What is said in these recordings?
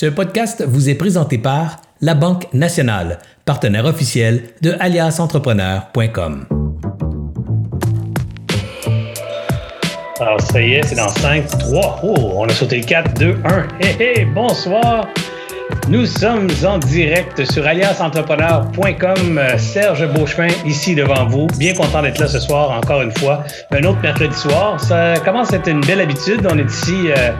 Ce podcast vous est présenté par La Banque Nationale, partenaire officiel de aliasentrepreneur.com. Alors, ça y est, c'est dans 5, 3. Oh, on a sauté 4, 2, 1. Hé, hé, bonsoir. Nous sommes en direct sur aliasentrepreneur.com. Serge Beauchemin, ici devant vous. Bien content d'être là ce soir, encore une fois. Un autre mercredi soir. Ça commence à être une belle habitude. On est ici euh,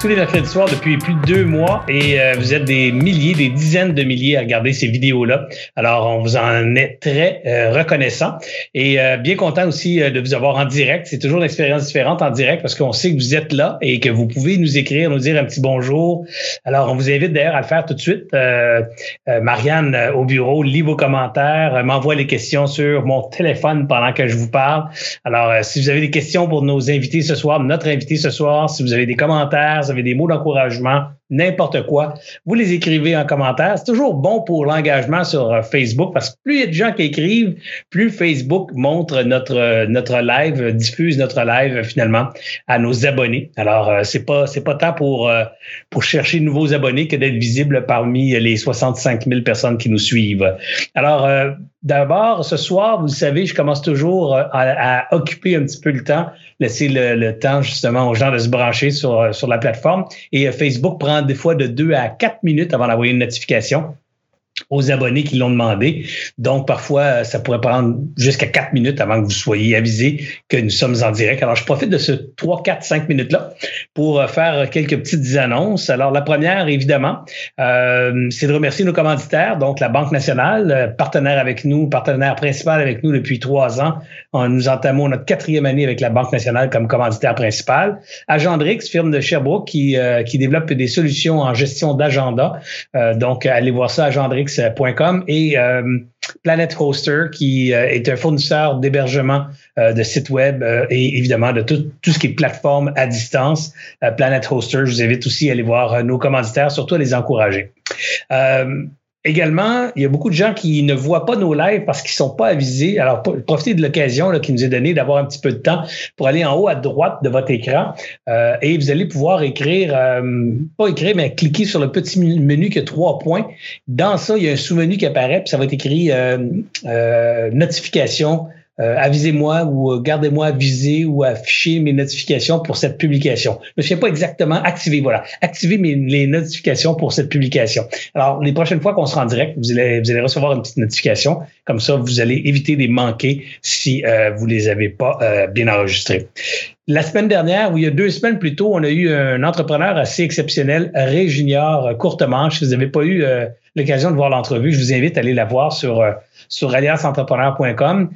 tous les mercredis soirs depuis plus de deux mois et euh, vous êtes des milliers, des dizaines de milliers à regarder ces vidéos-là. Alors, on vous en est très euh, reconnaissant et bien content aussi de vous avoir en direct. C'est toujours une expérience différente en direct parce qu'on sait que vous êtes là et que vous pouvez nous écrire, nous dire un petit bonjour. Alors, on vous invite d'ailleurs à le faire tout de suite. Euh, euh, Marianne euh, au bureau lit vos commentaires, m'envoie les questions sur mon téléphone pendant que je vous parle. Alors, si vous avez des questions pour nos invités ce soir, notre invité ce soir, si vous avez des commentaires, si vous avez des mots d'encouragement, n'importe quoi, vous les écrivez en commentaire. C'est toujours bon pour l'engagement sur euh, Facebook parce que plus il y a de gens qui écrivent, plus Facebook montre notre euh, notre live, diffuse notre live finalement à nos abonnés. Alors euh, c'est pas c'est pas tant pour pour chercher de nouveaux abonnés que d'être visible parmi les 65 000 personnes qui nous suivent. Alors D'abord, ce soir, vous le savez, je commence toujours à, occuper un petit peu le temps, laisser le, temps justement aux gens de se brancher sur, sur la plateforme. Et Facebook prend des fois de deux à quatre minutes avant d'envoyer une notification aux abonnés qui l'ont demandé. Donc, parfois, ça pourrait prendre jusqu'à quatre minutes avant que vous soyez avisé que nous sommes en direct. Alors, je profite de ce 3, 4, 5 minutes-là pour euh, faire quelques petites annonces. Alors, la première, évidemment, euh, c'est de remercier nos commanditaires, donc la Banque nationale, euh, partenaire avec nous, partenaire principal avec nous depuis trois ans. nous entamons notre quatrième année avec la Banque nationale comme commanditaire principal. Agendrix, firme de Sherbrooke qui, qui développe des solutions en gestion d'agenda. donc, allez voir ça, Agendrix et euh, Planet Hoster, qui euh, est un fournisseur d'hébergement euh, de sites web et évidemment de tout, tout, ce qui est plateforme à distance. Planet Hoster, je vous invite aussi à aller voir nos commanditaires, surtout à les encourager. Également, il y a beaucoup de gens qui ne voient pas nos lives parce qu'ils sont pas avisés. Alors, profitez de l'occasion qui nous est donnée d'avoir un petit peu de temps pour aller en haut à droite de votre écran euh, et vous allez pouvoir écrire, euh, pas écrire, mais cliquer sur le petit menu qui a trois points. Dans ça, il y a un sous-menu qui apparaît, puis ça va être écrit euh, notification euh, avisez-moi ou euh, gardez-moi avisé ou afficher mes notifications pour cette publication. Je ne sais pas exactement activer, voilà, activer mes, les notifications pour cette publication. Alors, les prochaines fois qu'on sera en direct, vous allez, vous allez recevoir une petite notification. Comme ça, vous allez éviter de manquer si euh, vous les avez pas euh, bien enregistrés. La semaine dernière, ou il y a deux semaines plus tôt, on a eu un entrepreneur assez exceptionnel, Ray Junior, courte manche. Si vous n'avez pas eu l'occasion de voir l'entrevue, je vous invite à aller la voir sur, sur allianceentrepreneur.com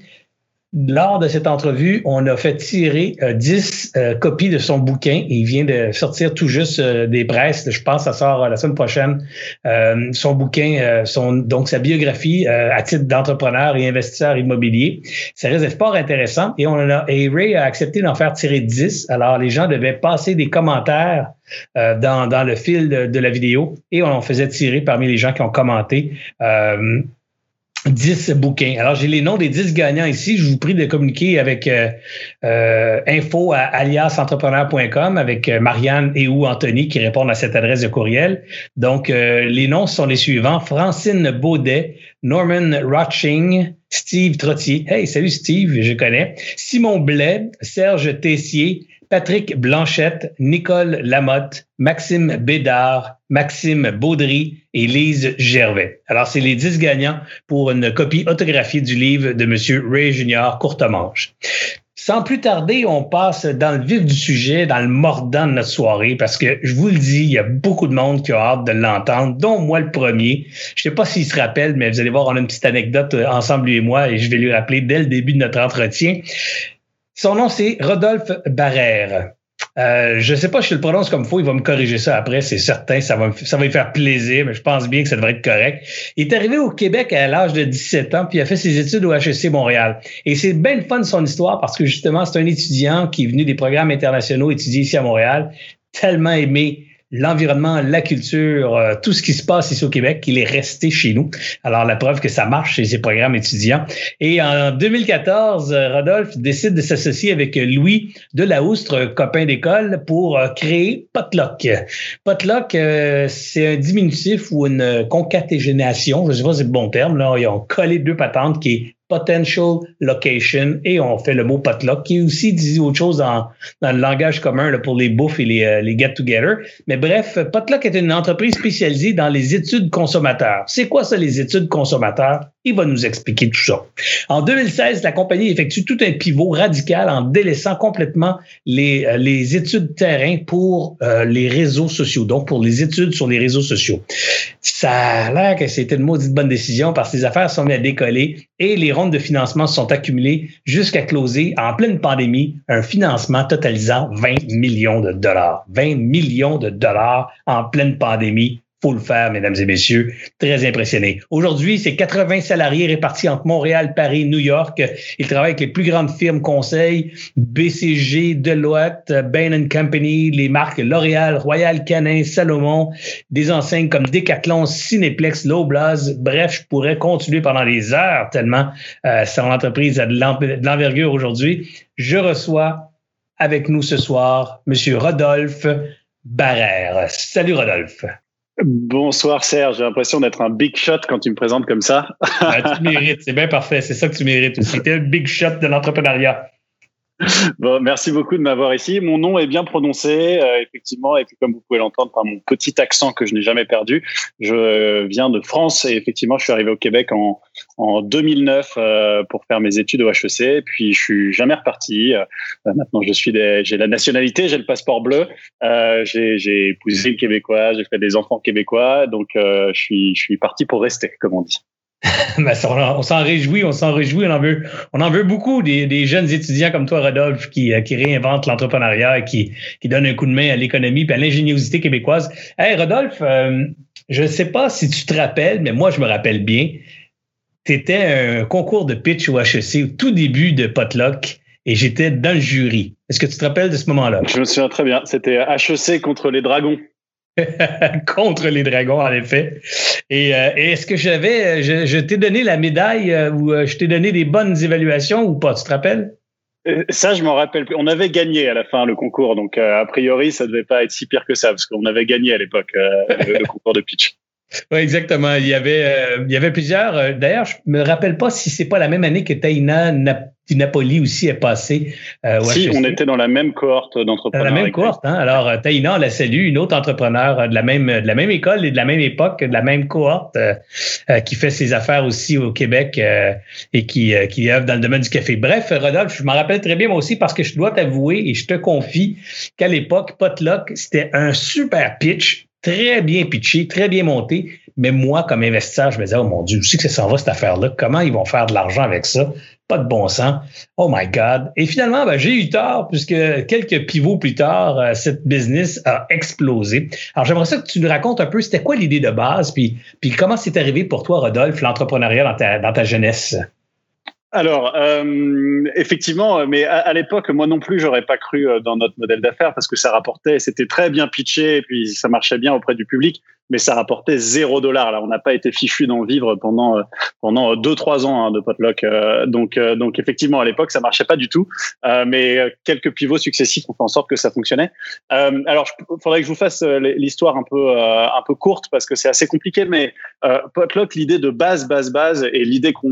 lors de cette entrevue, on a fait tirer euh, 10 euh, copies de son bouquin. Il vient de sortir tout juste euh, des presses. Je pense que ça sort la semaine prochaine. son bouquin, son, donc sa biographie à titre d'entrepreneur et investisseur immobilier. Ça reste fort intéressant. Et on a, et Ray a accepté d'en faire tirer 10. Alors, les gens devaient passer des commentaires dans, dans le fil de, de, la vidéo et on faisait tirer parmi les gens qui ont commenté. 10 bouquins. Alors, j'ai les noms des 10 gagnants ici. Je vous prie de communiquer avec euh, euh, info à aliasentrepreneur.com avec euh, Marianne et ou Anthony qui répondent à cette adresse de courriel. Donc, les noms sont les suivants. Francine Baudet, Norman Rotching, Steve Trottier. Hey, salut Steve, je connais. Simon Blais, Serge Tessier, Patrick Blanchette, Nicole Lamotte, Maxime Bédard, Maxime Baudry et Lise Gervais. Alors, c'est les 10 gagnants pour une copie autographiée du livre de M. Ray Junior Courtemanche. Sans plus tarder, on passe dans le vif du sujet, dans le mordant de notre soirée, parce que je vous le dis, il y a beaucoup de monde qui a hâte de l'entendre, dont moi le premier. Je sais pas s'il se rappelle, mais vous allez voir, on a une petite anecdote euh, ensemble lui et moi, et je vais lui rappeler dès le début de notre entretien. Son nom, c'est Rodolphe Barrère. Euh, je sais pas si je le prononce comme il faut, il va me corriger ça après, c'est certain, ça va, ça va lui faire plaisir, mais je pense bien que ça devrait être correct. Il est arrivé au Québec à l'âge de 17 ans, puis il a fait ses études au HEC Montréal. Et c'est bien le fun son histoire parce que justement, c'est un étudiant qui est venu des programmes internationaux étudier ici à Montréal, tellement aimé l'environnement, la culture, euh, tout ce qui se passe ici au Québec, il est resté chez nous. Alors, la preuve que ça marche chez ces programmes étudiants. Et en 2014, euh, Rodolphe décide de s'associer avec Louis Delaoustre, copain d'école, pour euh, créer Potluck. Potluck, c'est un diminutif ou une concatégénation, je ne sais pas si c'est le bon terme, là, ils ont collé deux patentes qui est potential location et on fait le mot potluck qui aussi dit autre chose dans, le langage commun pour les bouffes et les, euh, get-together. Mais bref, Potluck est une entreprise spécialisée dans les études consommateurs. C'est quoi ça, les études consommateurs? Il va nous expliquer tout ça. En 2016, la compagnie effectue tout un pivot radical en délaissant complètement les, euh, les études terrain pour euh, les réseaux sociaux, donc pour les études sur les réseaux sociaux. Ça a l'air que c'était une maudite bonne décision parce que les affaires sont mises à décoller et les rondes de financement se sont accumulées jusqu'à closer en pleine pandémie un financement totalisant 20 millions de dollars. 20 millions de dollars en pleine pandémie faut le faire, mesdames et messieurs. Très impressionné. Aujourd'hui, c'est 80 salariés répartis entre Montréal, Paris, New York. Ils travaillent avec les plus grandes firmes conseils, BCG, Deloitte, Bain Company, les marques L'Oréal, Royal Canin, Salomon, des enseignes comme Decathlon, Cineplex, Loblaws. Bref, je pourrais continuer pendant des heures tellement euh, une entreprise a de l'envergure aujourd'hui. Je reçois avec nous ce soir Monsieur Rodolphe Barrère. Salut Rodolphe. Bonsoir Serge, j'ai l'impression d'être un big shot quand tu me présentes comme ça. Ben, tu mérites, c'est bien parfait, c'est ça que tu mérites aussi. Tu es le big shot de l'entrepreneuriat. Bon, merci beaucoup de m'avoir ici. Mon nom est bien prononcé, euh, effectivement, et puis comme vous pouvez l'entendre par mon petit accent que je n'ai jamais perdu, je viens de France et effectivement, je suis arrivé au Québec en, en 2009 euh, pour faire mes études au HEC, puis je suis jamais reparti. Euh, maintenant, je suis j'ai la nationalité, j'ai le passeport bleu, j'ai épousé une québécoise, j'ai fait des enfants québécois, donc je suis, je suis parti pour rester, comme on dit. On, s'en réjouit, on s'en réjouit, on en veut, on en veut beaucoup des, jeunes étudiants comme toi, Rodolphe, qui, euh, qui réinventent l'entrepreneuriat et qui, qui donnent un coup de main à l'économie et à l'ingéniosité québécoise. Hey, Rodolphe, euh, je ne sais pas si tu te rappelles, mais moi, je me rappelle bien. Tu étais un concours de pitch au HEC au tout début de Potluck et j'étais dans le jury. Est-ce que tu te rappelles de ce moment-là? Je me souviens très bien. C'était HEC contre les Dragons. contre les dragons, en effet. Et, euh, est-ce que j'avais, je, t'ai donné la médaille euh, ou euh, je t'ai donné des bonnes évaluations ou pas, tu te rappelles? Ça, je m'en rappelle plus. On avait gagné à la fin le concours, donc a priori, ça devait pas être si pire que ça, parce qu'on avait gagné à l'époque le, concours de pitch. Oui, exactement. Il y avait, il y avait plusieurs. D'ailleurs, je me rappelle pas si c'est pas la même année que Taina Napoli aussi est passé. Euh, si, on était dans la même cohorte d'entrepreneurs. Dans la même cohorte, hein? Alors, euh, Taïna, on la salue, une autre entrepreneur euh, de la même de la même école et de la même époque, de la même cohorte, qui fait ses affaires aussi au Québec et qui, qui œuvre dans le domaine du café. Bref, Rodolphe, je m'en rappelle très bien moi aussi parce que je dois t'avouer et je te confie qu'à l'époque, Potluck, c'était un super pitch, très bien pitché, très bien monté. Mais moi, comme investisseur, je me disais, oh mon Dieu, je sais que ça s'en va cette affaire-là? Comment ils vont faire de l'argent avec ça? Pas de bon sens. Oh my God. Et finalement, ben, j'ai eu tort puisque quelques pivots plus tard, euh, cette business a explosé. Alors, j'aimerais ça que tu nous racontes un peu, c'était quoi l'idée de base, puis, comment c'est arrivé pour toi, Rodolphe, l'entrepreneuriat dans ta, dans ta jeunesse? Alors, euh, effectivement, mais à, à l'époque, moi non plus, j'aurais pas cru euh, dans notre modèle d'affaires parce que ça rapportait, c'était très bien pitché et puis ça marchait bien auprès du public mais ça rapportait zéro dollar. Là, on n'a pas été fichu d'en vivre pendant euh, pendant deux trois ans hein, de potluck. Euh, donc euh, donc effectivement à l'époque ça marchait pas du tout, mais quelques pivots successifs ont fait en sorte que ça fonctionnait. alors il faudrait que je vous fasse l'histoire un peu un peu courte parce que c'est assez compliqué, mais potluck l'idée de base base base et l'idée qu'on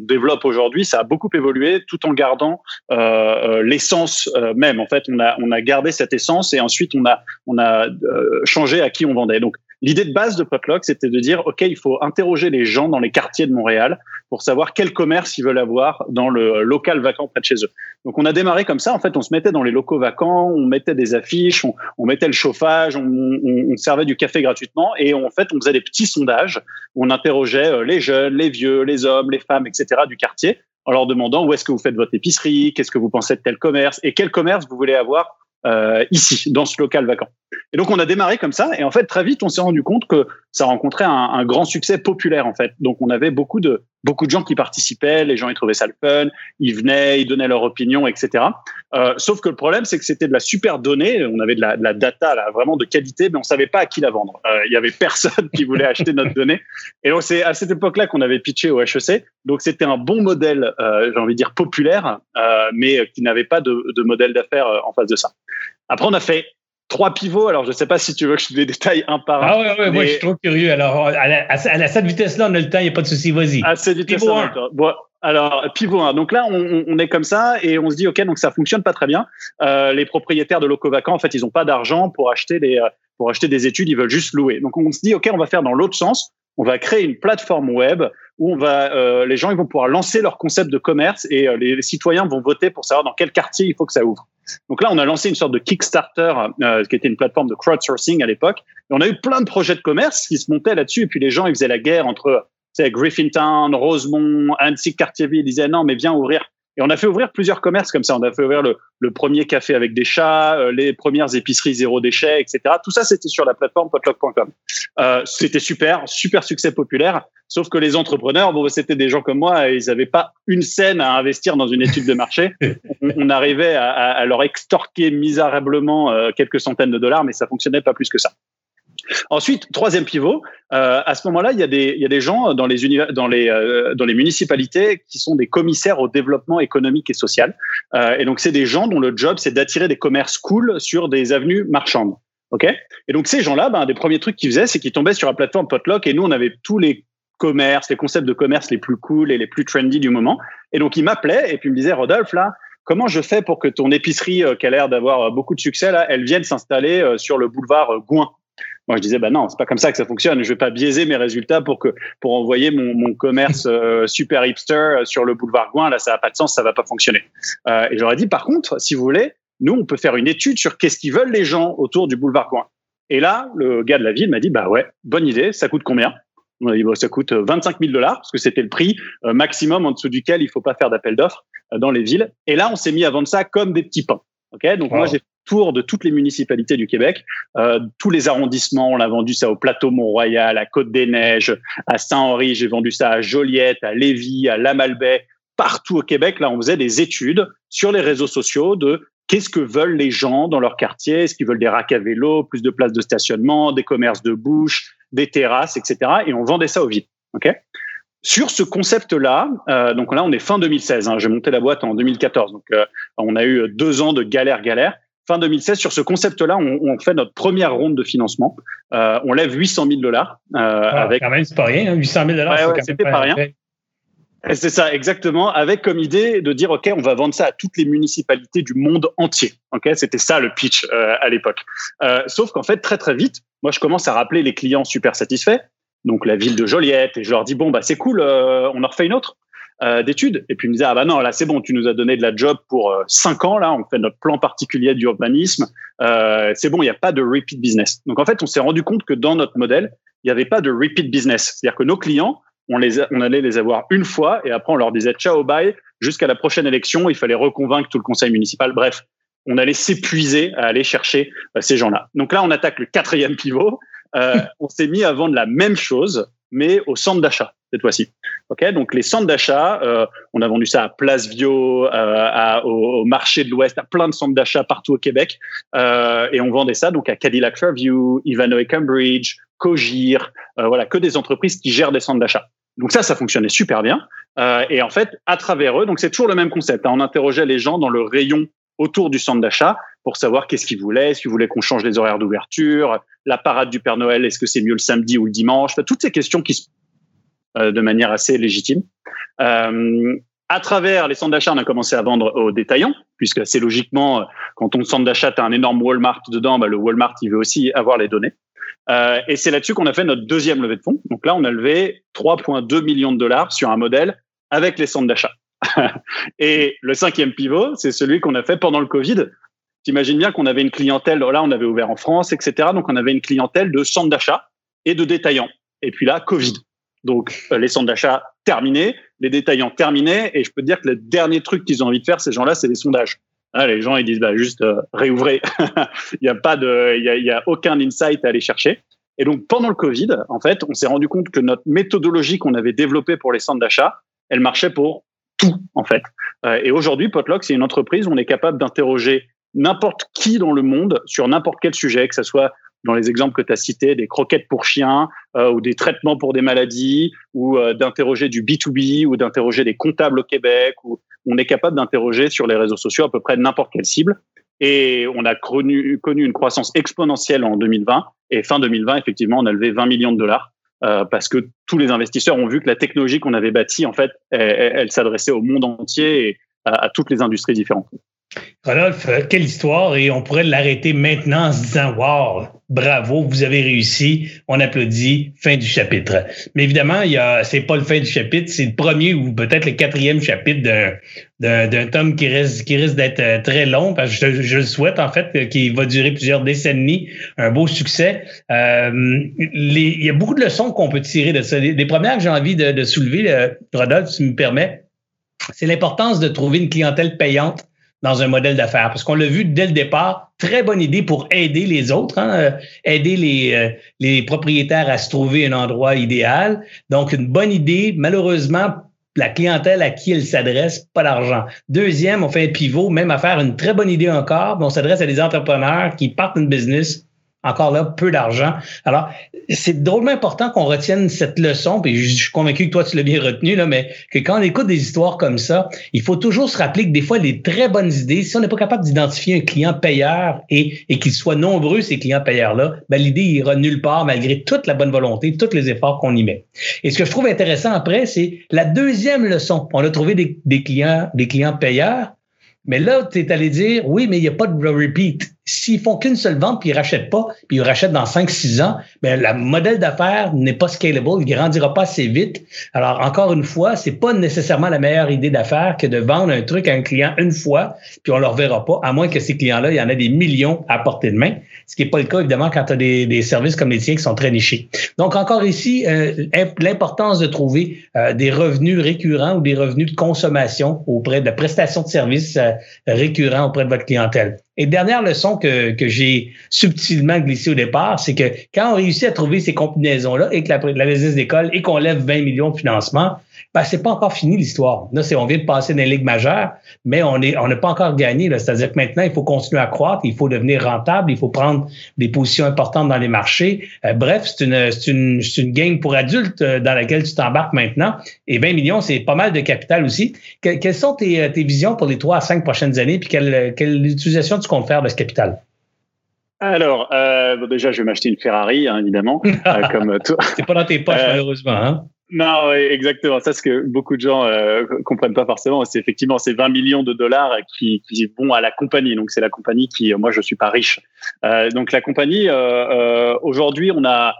développe aujourd'hui, ça a beaucoup évolué tout en gardant l'essence même. En fait, on a on a gardé cette essence et ensuite on a on a changé à qui on vendait. Donc L'idée de base de Potluck, c'était de dire, OK, il faut interroger les gens dans les quartiers de Montréal pour savoir quel commerce ils veulent avoir dans le local vacant près de chez eux. Donc, on a démarré comme ça. En fait, on se mettait dans les locaux vacants, on mettait des affiches, on, mettait le chauffage, on, on, servait du café gratuitement et en fait, on faisait des petits sondages où on interrogeait euh, les jeunes, les vieux, les hommes, les femmes, etc. du quartier en leur demandant où est-ce que vous faites votre épicerie, qu'est-ce que vous pensez de tel commerce et quel commerce vous voulez avoir euh, ici, dans ce local vacant. Et donc on a démarré comme ça, et en fait très vite on s'est rendu compte que ça rencontrait un, un, grand succès populaire en fait. Donc on avait beaucoup de, beaucoup de gens qui participaient, les gens ils trouvaient ça le fun, ils venaient, ils donnaient leur opinion, etc. Euh, sauf que le problème, c'est que c'était de la super donnée, on avait de la, de la data là, vraiment de qualité, mais on savait pas à qui la vendre. Euh, Il y avait personne qui voulait acheter notre donnée. Et donc c'est à cette époque-là qu'on avait pitché au HEC. Donc c'était un bon modèle, euh, j'ai envie de dire populaire, euh, mais qui n'avait pas de, de modèle d'affaires euh, en face de ça. Après, on a fait trois pivots. Alors, je ne sais pas si tu veux que je te les détaille un par un. Ah ouais, ouais, moi, je suis trop curieux. Alors, à, la, à, cette vitesse-là, on a le temps, il n'y a pas de souci, vas-y. À cette vitesse-là, bon, alors, pivot 1. Donc là, on, on, est comme ça et on se dit, OK, donc ça fonctionne pas très bien. Euh, les propriétaires de locaux vacants, en fait, ils n'ont pas d'argent pour acheter des, pour acheter des études, ils veulent juste louer. Donc, on se dit, OK, on va faire dans l'autre sens. On va créer une plateforme web où on va, euh, les gens ils vont pouvoir lancer leur concept de commerce et euh, les, les, citoyens vont voter pour savoir dans quel quartier il faut que ça ouvre. Donc là, on a lancé une sorte de Kickstarter, euh, qui était une plateforme de crowdsourcing à l'époque. Et on a eu plein de projets de commerce qui se montaient là-dessus. Et puis les gens, ils faisaient la guerre entre Griffintown, Rosemont, Annecy, Cartierville. Ils disaient non, mais viens ouvrir et on a fait ouvrir plusieurs commerces comme ça. On a fait ouvrir le, le premier café avec des chats, euh, les premières épiceries zéro déchet, etc. Tout ça, c'était sur la plateforme potluck.com. Euh, c'était super, super succès populaire. Sauf que les entrepreneurs, bon, c'était des gens comme moi, ils n'avaient pas une scène à investir dans une étude de marché. on, on arrivait à, à, leur extorquer misérablement euh, quelques centaines de dollars, mais ça fonctionnait pas plus que ça. Ensuite, troisième pivot, euh, à ce moment-là, il y, a des, il y a des gens dans les, dans, les, euh, dans les municipalités qui sont des commissaires au développement économique et social. Euh, et donc, c'est des gens dont le job, c'est d'attirer des commerces cool sur des avenues marchandes. OK? Et donc, ces gens-là, ben, des premiers trucs qu'ils faisaient, c'est qu'ils tombaient sur la plateforme Potluck et nous, on avait tous les commerces, les concepts de commerce les plus cool et les plus trendy du moment. Et donc, ils m'appelaient et puis ils me disaient, Rodolphe, là, comment je fais pour que ton épicerie, qui a l'air d'avoir beaucoup de succès, là, elle vienne s'installer sur le boulevard Gouin? Moi, je disais, bah non, c'est pas comme ça que ça fonctionne. Je vais pas biaiser mes résultats pour que pour envoyer mon, mon commerce euh, super hipster euh, sur le boulevard Gouin. Là, ça n'a pas de sens, ça va pas fonctionner. Euh, et j'aurais dit, par contre, si vous voulez, nous, on peut faire une étude sur qu'est-ce qu'ils veulent les gens autour du boulevard Gouin. Et là, le gars de la ville m'a dit, bah ouais, bonne idée, ça coûte combien? On a dit, bah, ça coûte 25 000 dollars parce que c'était le prix maximum en dessous duquel il faut pas faire d'appel d'offres dans les villes. Et là, on s'est mis à vendre ça comme des petits pains. Ok, donc wow. moi j'ai tour de toutes les municipalités du Québec, euh, tous les arrondissements. On a vendu ça au Plateau Mont-Royal, à Côte-des-Neiges, à Saint-Henri. J'ai vendu ça à Joliette, à Lévis, à Lamalbaie, partout au Québec. Là, on faisait des études sur les réseaux sociaux de qu'est-ce que veulent les gens dans leur quartier. Est-ce qu'ils veulent des racks à vélo, plus de places de stationnement, des commerces de bouche, des terrasses, etc. Et on vendait ça au vide. Ok? Sur ce concept-là, euh, donc là on est fin 2016, hein, j'ai monté la boîte en 2014, donc euh, on a eu deux ans de galère galère. Fin 2016, sur ce concept-là, on, on, fait notre première ronde de financement. Euh, on lève 800 000 dollars. Ah, avec... Quand même, c'est pas rien. Hein, 800 000 dollars, ouais, ouais, c'était pas rien. C'est ça, exactement, avec comme idée de dire, OK, on va vendre ça à toutes les municipalités du monde entier. OK, c'était ça le pitch euh, à l'époque. Euh, sauf qu'en fait, très très vite, moi, je commence à rappeler les clients super satisfaits donc la ville de Joliette, et je leur dis bon bah c'est cool, euh, on en refait une autre euh, d'études. Et puis ils me disaient ah bah non là c'est bon, tu nous as donné de la job pour euh, cinq ans là, on fait notre plan particulier d'urbanisme, euh, c'est bon, il n'y a pas de repeat business. Donc en fait on s'est rendu compte que dans notre modèle il n'y avait pas de repeat business, c'est-à-dire que nos clients on les on allait les avoir une fois et après on leur disait ciao bye jusqu'à la prochaine élection, il fallait reconvaincre tout le conseil municipal. Bref, on allait s'épuiser à aller chercher euh, ces gens-là. Donc là, on attaque le quatrième pivot. Euh, on s'est mis à vendre la même chose, mais au centre d'achat cette fois-ci. Ok, donc les centres d'achat, euh, on a vendu ça à Place Vio, euh, à, au, marché de l'Ouest, à plein de centres d'achat partout au Québec, euh, et on vendait ça donc à Cadillac Fairview, Ivanhoe Cambridge, Cogir, euh, voilà, que des entreprises qui gèrent des centres d'achat. Donc ça, ça fonctionnait super bien. Euh, et en fait, à travers eux, donc c'est toujours le même concept. Hein, on interrogeait les gens dans le rayon autour du centre d'achat pour savoir qu'est-ce qu'ils voulaient, est-ce qu'ils voulaient qu'on change les horaires d'ouverture, la parade du Père Noël, est-ce que c'est mieux le samedi ou le dimanche, enfin, toutes ces questions qui se euh, de manière assez légitime. Euh, à travers les centres d'achat, on a commencé à vendre aux détaillants, puisque c'est logiquement, quand ton centre d'achat a un énorme Walmart dedans, bah, le Walmart, il veut aussi avoir les données. Euh, et c'est là-dessus qu'on a fait notre deuxième levée de fonds. Donc là, on a levé 3,2 millions de dollars sur un modèle avec les centres d'achat. et le cinquième pivot, c'est celui qu'on a fait pendant le Covid. T'imagines bien qu'on avait une clientèle, là, on avait ouvert en France, etc. Donc, on avait une clientèle de centres d'achat et de détaillants. Et puis là, Covid. Donc, euh, les centres d'achat terminés, les détaillants terminés. Et je peux te dire que le dernier truc qu'ils ont envie de faire, ces gens-là, c'est des sondages. Ah, les gens, ils disent, bah, juste euh, réouvrez. il n'y a y a aucun insight à aller chercher. Et donc, pendant le Covid, en fait, on s'est rendu compte que notre méthodologie qu'on avait développée pour les centres d'achat, elle marchait pour tout, en fait. Euh, et aujourd'hui, Potluck, c'est une entreprise où on est capable d'interroger n'importe qui dans le monde sur n'importe quel sujet, que ce soit dans les exemples que tu as cités, des croquettes pour chiens euh, ou des traitements pour des maladies ou euh, d'interroger du B2B ou d'interroger des comptables au Québec ou on est capable d'interroger sur les réseaux sociaux à peu près n'importe quelle cible. Et on a connu, connu une croissance exponentielle en 2020. Et fin 2020, effectivement, on a levé 20 millions de dollars euh, parce que tous les investisseurs ont vu que la technologie qu'on avait bâtie, en fait, elle, s'adressait au monde entier et à, à toutes les industries différentes. Rodolphe, quelle histoire! Et on pourrait l'arrêter maintenant en se disant Wow, bravo, vous avez réussi, on applaudit, fin du chapitre. Mais évidemment, il y a, c'est pas le fin du chapitre, c'est le premier ou peut-être le quatrième chapitre d'un, tome qui risque, qui risque d'être euh, très long, parce que je, le souhaite en fait, qu'il va durer plusieurs décennies, un beau succès. Euh, il y a beaucoup de leçons qu'on peut tirer de ça. Les, premières que j'ai envie de, soulever, euh, Rodolphe, si tu me permets, c'est l'importance de trouver une clientèle payante dans un modèle d'affaires. Parce qu'on l'a vu dès le départ, très bonne idée pour aider les autres, hein, euh, aider les, euh, les propriétaires à se trouver un endroit idéal. Donc, une bonne idée. Malheureusement, la clientèle à qui elle s'adresse, pas d'argent. Deuxième, on fait un pivot, même à faire une très bonne idée encore, mais on s'adresse à des entrepreneurs qui partent une business encore là, peu d'argent. Alors, c'est drôlement important qu'on retienne cette leçon, puis je suis convaincu que toi, tu l'as bien retenu, là, mais que quand on écoute des histoires comme ça, il faut toujours se rappeler que des fois, les très bonnes idées, si on n'est pas capable d'identifier un client payeur et, et qu'ils soient nombreux, ces clients payeurs-là, ben, l'idée ira nulle part malgré toute la bonne volonté, tous les efforts qu'on y met. Et ce que je trouve intéressant après, c'est la deuxième leçon. On a trouvé des, des clients, des clients payeurs, mais là, tu es allé dire, oui, mais il n'y a pas de repeat. S'ils font qu'une seule vente, puis ils rachètent pas, puis ils rachètent dans 5-6 ans, ben, le modèle d'affaires n'est pas scalable, il grandira pas assez vite. Alors, encore une fois, c'est pas nécessairement la meilleure idée d'affaires que de vendre un truc à un client une fois, puis on le reverra pas, à moins que ces clients-là, il y en ait des millions à portée de main, ce qui n'est pas le cas, évidemment, quand tu as des, des, services comme les tiens qui sont très nichés. Donc, encore ici, euh, l'importance de trouver euh, des revenus récurrents ou des revenus de consommation auprès de prestations de services euh, récurrents auprès de votre clientèle. Et dernière leçon que, que j'ai subtilement glissée au départ, c'est que quand on réussit à trouver ces combinaisons-là et que la, la d'école et qu'on lève 20 millions de financement, ben, c'est pas encore fini l'histoire. Là, c'est, on vient de passer dans les ligues majeures, mais on est, on n'a pas encore gagné. Là. C'est-à-dire que maintenant, il faut continuer à croître, il faut devenir rentable, il faut prendre des positions importantes dans les marchés. Euh, bref, c'est une, c'est une, c'est une game pour adultes euh, dans laquelle tu t'embarques maintenant. Et 20 millions, c'est pas mal de capital aussi. quelles sont tes, euh, tes visions pour les trois à cinq prochaines années, puis quelle, quelle utilisation tu comptes faire de ce capital? Alors, euh, déjà, je vais m'acheter une Ferrari, hein, évidemment, euh, comme toi. C'est pas dans tes poches, euh, malheureusement. Hein? Non, exactement. Ça, ce que beaucoup de gens euh, comprennent pas forcément, c'est effectivement ces 20 millions de dollars qui, qui vont à la compagnie. Donc, c'est la compagnie qui, moi, je suis pas riche. Euh, donc, la compagnie, aujourd'hui, on a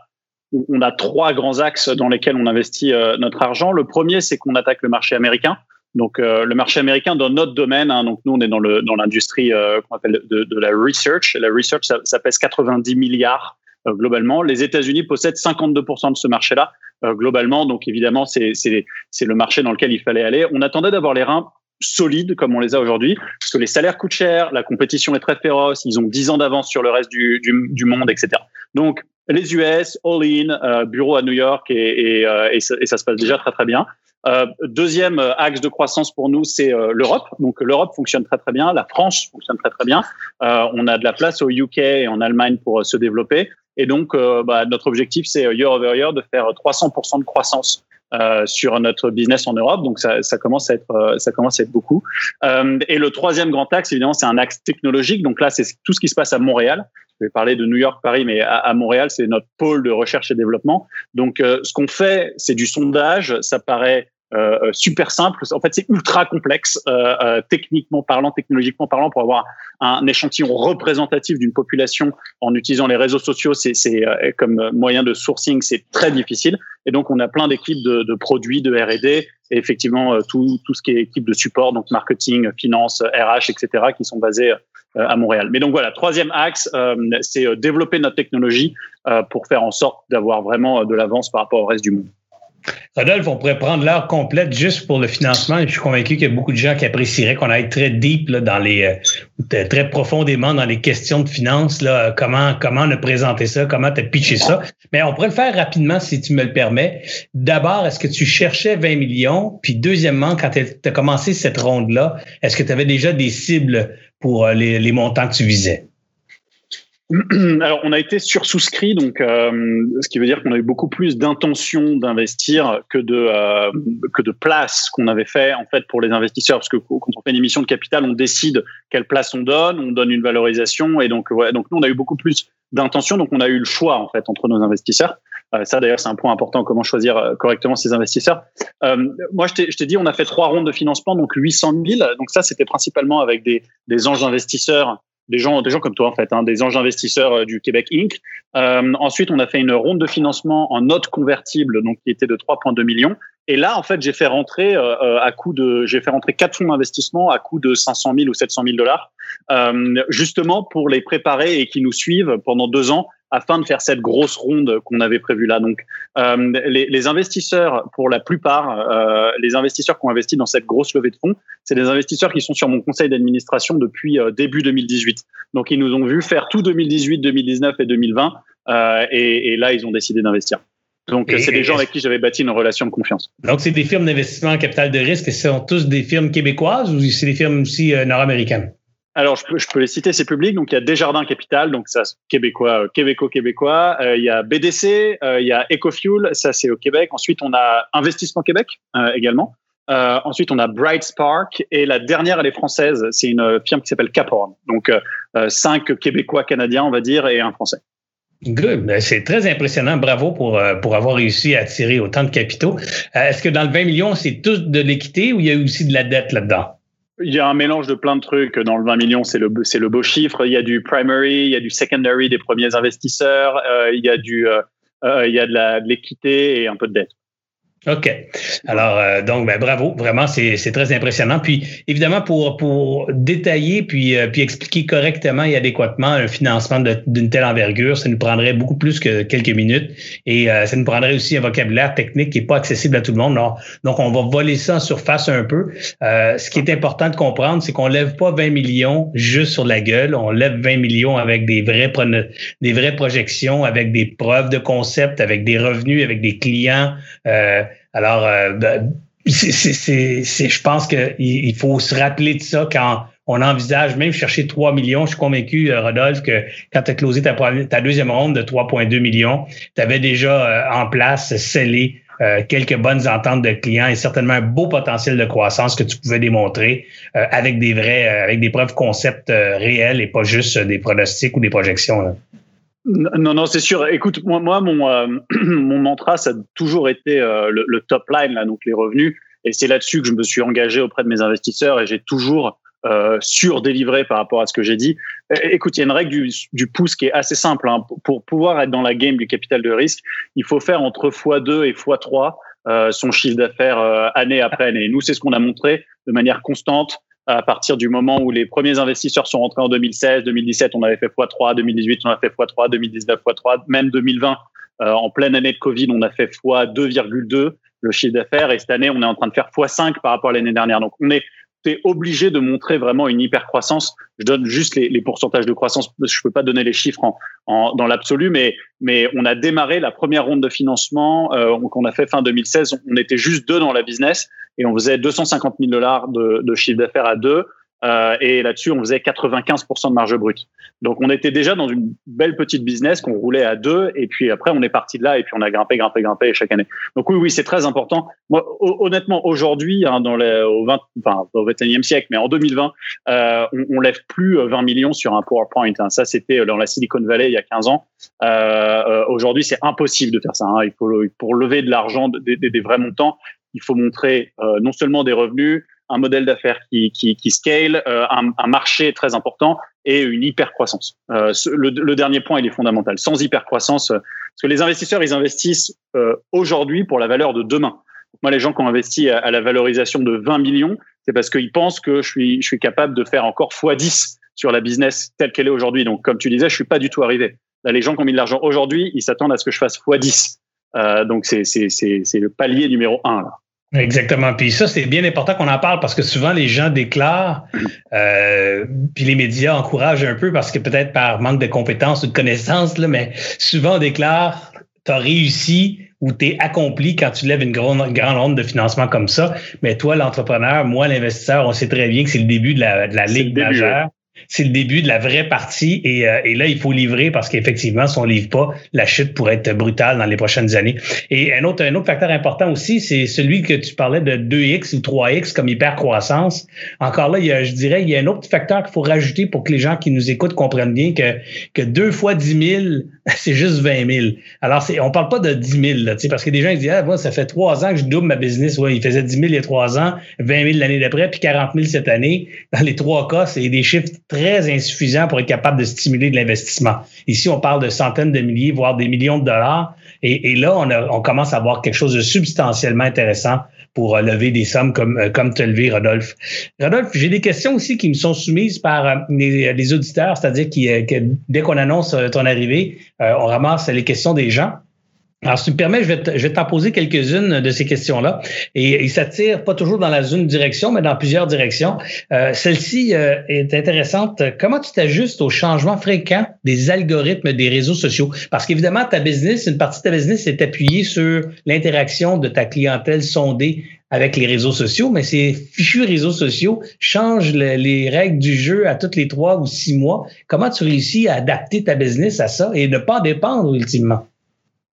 on a trois grands axes dans lesquels on investit notre argent. Le premier, c'est qu'on attaque le marché américain. Donc euh, le marché américain dans notre domaine, hein, donc nous on est dans le dans l'industrie euh, qu'on appelle de, de, la research. La research ça, ça pèse 90 milliards euh, globalement. Les États-Unis possèdent 52% de ce marché-là euh, globalement. Donc évidemment c'est le marché dans lequel il fallait aller. On attendait d'avoir les reins solides comme on les a aujourd'hui, parce que les salaires coûtent cher, la compétition est très féroce, ils ont 10 ans d'avance sur le reste du, du, du monde, etc. Donc les US, all-in, euh, bureau à New York et, et, euh, et, ça, et, ça, se passe déjà très très bien. Euh, deuxième euh, axe de croissance pour nous, c'est euh, l'Europe. Donc l'Europe fonctionne très très bien, la France fonctionne très très bien. on a de la place au UK et en Allemagne pour se développer. Et donc bah, notre objectif, c'est year over year de faire 300% de croissance euh, sur notre business en Europe. Donc ça, ça commence à être ça commence à être beaucoup. Euh, et le troisième grand axe, évidemment, c'est un axe technologique. Donc là, c'est tout ce qui se passe à Montréal. Je vais parler de New York, Paris, mais à, à Montréal, c'est notre pôle de recherche et développement. Donc euh, ce qu'on fait, c'est du sondage. Ça paraît euh, euh, super simple. En fait, c'est ultra complexe, euh, euh, techniquement parlant, technologiquement parlant, pour avoir un échantillon représentatif d'une population en utilisant les réseaux sociaux, c'est euh, comme moyen de sourcing, c'est très difficile. Et donc, on a plein d'équipes de, de, produits, de R&D, et effectivement tout, tout ce qui est équipe de support, donc marketing, finance, RH, etc., qui sont basées à Montréal. Mais donc voilà, troisième axe, c'est développer notre technologie pour faire en sorte d'avoir vraiment de l'avance par rapport au reste du monde. Rodolphe, on pourrait prendre l'heure complète juste pour le financement. Je suis convaincu qu'il y a beaucoup de gens qui apprécieraient qu'on aille très deep dans les euh, très profondément dans les questions de finances. Là, comment comment présenté ça, comment tu as pitché ça? Mais on pourrait le faire rapidement si tu me le permets. D'abord, est-ce que tu cherchais 20 millions? Puis deuxièmement, quand tu as commencé cette ronde-là, est-ce que tu avais déjà des cibles pour euh, les montants que tu visais? Alors, on a été sursouscrit, donc euh, ce qui veut dire qu'on a eu beaucoup plus d'intention d'investir que de euh, que de places qu'on avait fait en fait pour les investisseurs, parce que quand on fait une émission de capital, on décide quelle place on donne, on donne une valorisation, et donc ouais, donc nous on a eu beaucoup plus d'intention, donc on a eu le choix en fait entre nos investisseurs. Euh, ça d'ailleurs c'est un point important, comment choisir euh, correctement ses investisseurs. Euh, moi je t'ai dit, on a fait trois rondes de financement, donc 800 000, donc ça c'était principalement avec des des anges investisseurs des gens, des gens comme toi en fait, hein, des anges investisseurs euh, du Québec Inc. Euh, ensuite, on a fait une ronde de financement en notes convertibles, donc qui était de 3,2 millions. Et là, en fait, j'ai fait rentrer euh, euh, à coût de, j'ai fait rentrer quatre fonds d'investissement à coût de 500 000 ou 700 000 dollars, euh, justement pour les préparer et qui nous suivent pendant deux ans afin de faire cette grosse ronde qu'on avait prévue là. Donc, euh, les, les, investisseurs, pour la plupart, euh, les investisseurs qui ont investi dans cette grosse levée de fonds, c'est des investisseurs qui sont sur mon conseil d'administration depuis euh, début 2018. Donc, ils nous ont vu faire tout 2018, 2019 et 2020, euh, et, et, là, ils ont décidé d'investir. Donc, c'est des gens avec qui j'avais bâti une relation de confiance. Donc, c'est des firmes d'investissement en capital de risque. Ce sont tous des firmes québécoises ou c'est des firmes aussi euh, nord-américaines? Alors, je peux, les citer, c'est public. Donc, il y a Desjardins Capital, donc ça, québécois, euh, québécois-québécois. Euh, il y a BDC, euh, il y a EcoFuel, ça c'est au Québec. Ensuite, on a Investissement Québec euh, également. Ensuite, on a Bright Spark et la dernière, elle est française. C'est une firme qui s'appelle Caphorn. Donc, cinq Québécois, Canadiens, on va dire, et un Français. Good. Ben, c'est très impressionnant. Bravo pour, pour avoir réussi à attirer autant de capitaux. Est-ce que dans le 20 millions, c'est tout de l'équité ou il y a aussi de la dette là-dedans? Il y a un mélange de plein de trucs. Dans le 20 millions, c'est le, c'est le beau chiffre. Il y a du primary, il y a du secondary des premiers investisseurs, euh, il y a du, euh, euh, il y a de, l'équité et un peu de dette. OK. Alors, euh, donc, ben, bravo. Vraiment, c'est, très impressionnant. Puis, évidemment, pour, pour détailler puis, euh, puis expliquer correctement et adéquatement un financement d'une telle envergure, ça nous prendrait beaucoup plus que quelques minutes. Et euh, ça nous prendrait aussi un vocabulaire technique qui n'est pas accessible à tout le monde. Donc, on va voler ça en surface un peu. ce qui est important de comprendre, c'est qu'on lève pas 20 millions juste sur la gueule. On lève 20 millions avec des vrais, des vraies projections, avec des preuves de concept, avec des revenus, avec des clients. Euh, alors, euh, ben, c'est, je pense qu'il il faut se rappeler de ça quand on envisage même chercher 3 millions. Je suis convaincu, euh, Rodolphe, que quand tu as closé ta, ta, deuxième ronde de 3,2 millions, tu avais déjà euh, en place scellé quelques bonnes ententes de clients et certainement un beau potentiel de croissance que tu pouvais démontrer avec des vrais, avec des preuves concept réelles et pas juste des pronostics ou des projections. Là. Non, non, c'est sûr. Écoute, moi, moi mon, euh, mon mantra, ça a toujours été euh, le, le, top line, là, donc les revenus. Et c'est là-dessus que je me suis engagé auprès de mes investisseurs et j'ai toujours euh, surdélivré par rapport à ce que j'ai dit. Écoute, il y a une règle du, du pouce qui est assez simple. Hein. Pour pouvoir être dans la game du capital de risque, il faut faire entre x2 et x3 euh, son chiffre d'affaires euh, année après année. Nous, c'est ce qu'on a montré de manière constante à partir du moment où les premiers investisseurs sont rentrés en 2016, 2017, on avait fait x3, 2018, on a fait x3, 2019 x3, même 2020, euh, en pleine année de Covid, on a fait x2,2 le chiffre d'affaires et cette année, on est en train de faire x5 par rapport à l'année dernière. Donc, on est obligé de montrer vraiment une hyper croissance. Je donne juste les, les pourcentages de croissance, je peux pas donner les chiffres en, en, dans l'absolu, mais, mais on a démarré la première ronde de financement euh, qu'on a fait fin 2016. On était juste deux dans la business et on faisait 250 000 dollars de, de chiffre d'affaires à deux. Euh, et là-dessus, on faisait 95% de marge brute. Donc, on était déjà dans une belle petite business qu'on roulait à deux. Et puis après, on est parti de là et puis on a grimpé, grimpé, grimpé chaque année. Donc oui, oui, c'est très important. Moi, honnêtement, aujourd'hui, hein, dans les, au 20, enfin, au 21e siècle, mais en 2020, euh, on, on lève plus 20 millions sur un PowerPoint. Hein. Ça, c'était dans la Silicon Valley il y a 15 ans. Euh, euh, aujourd'hui, c'est impossible de faire ça. Hein. Il faut, pour lever de l'argent, des, des, des, vrais montants, il faut montrer euh, non seulement des revenus, un modèle d'affaires qui, qui, qui, scale, euh, un, un, marché très important et une hyper croissance. Euh, le, le, dernier point, il est fondamental. Sans hyper croissance, euh, parce que les investisseurs, ils investissent euh, aujourd'hui pour la valeur de demain. Moi, les gens qui ont investi à, à la valorisation de 20 millions, c'est parce qu'ils pensent que je suis, je suis capable de faire encore x10 sur la business telle qu'elle est aujourd'hui. Donc, comme tu disais, je suis pas du tout arrivé. Là, les gens qui ont mis de l'argent aujourd'hui, ils s'attendent à ce que je fasse x10. donc c'est le palier numéro un là. Exactement. Puis ça, c'est bien important qu'on en parle parce que souvent les gens déclarent, euh, puis les médias encouragent un peu parce que peut-être par manque de compétences ou de connaissances, là, mais souvent on déclare, tu as réussi ou tu es accompli quand tu lèves une grande, grande ronde de financement comme ça. Mais toi, l'entrepreneur, moi, l'investisseur, on sait très bien que c'est le début de la, de la ligue majeure c'est le début de la vraie partie et, euh, et là, il faut livrer parce qu'effectivement, si on livre pas, la chute pourrait être brutale dans les prochaines années. Et un autre, un autre facteur important aussi, c'est celui que tu parlais de 2X ou 3X comme hyper-croissance. Encore là, je dirais, il y a un autre facteur qu'il faut rajouter pour que les gens qui nous écoutent comprennent bien que, que deux fois 10 000, c'est juste 20 000. Alors, c'est, on parle pas de 10 000, là, parce que des gens ils disent, ah, moi, ça fait trois ans que je double ma business. Ouais, il faisait 10 000 il y a trois ans, 20 000 l'année d'après, puis 40 000 cette année. Dans les trois cas, c'est des chiffres très insuffisant pour être capable de stimuler de l'investissement. Ici, on parle de centaines de milliers, voire des millions de dollars. Et, là, on, on, commence à avoir quelque chose de substantiellement intéressant pour euh, lever des sommes comme, euh, comme te lever, Rodolphe. Rodolphe, j'ai des questions aussi qui me sont soumises par euh, les, auditeurs, c'est-à-dire que dès qu'on annonce ton arrivée, on ramasse les questions des gens. Alors, si tu me permets, je vais t'en poser quelques-unes de ces questions-là. Et ça tire pas toujours dans la zone direction, mais dans plusieurs directions. Euh, Celle-ci euh, est intéressante. Comment tu t'ajustes aux changements fréquents des algorithmes des réseaux sociaux? Parce qu'évidemment, ta business, une partie de ta business est appuyée sur l'interaction de ta clientèle sondée avec les réseaux sociaux, mais ces fichus réseaux sociaux changent les règles du jeu à toutes les trois ou six mois. Comment tu réussis à adapter ta business à ça et ne pas dépendre ultimement?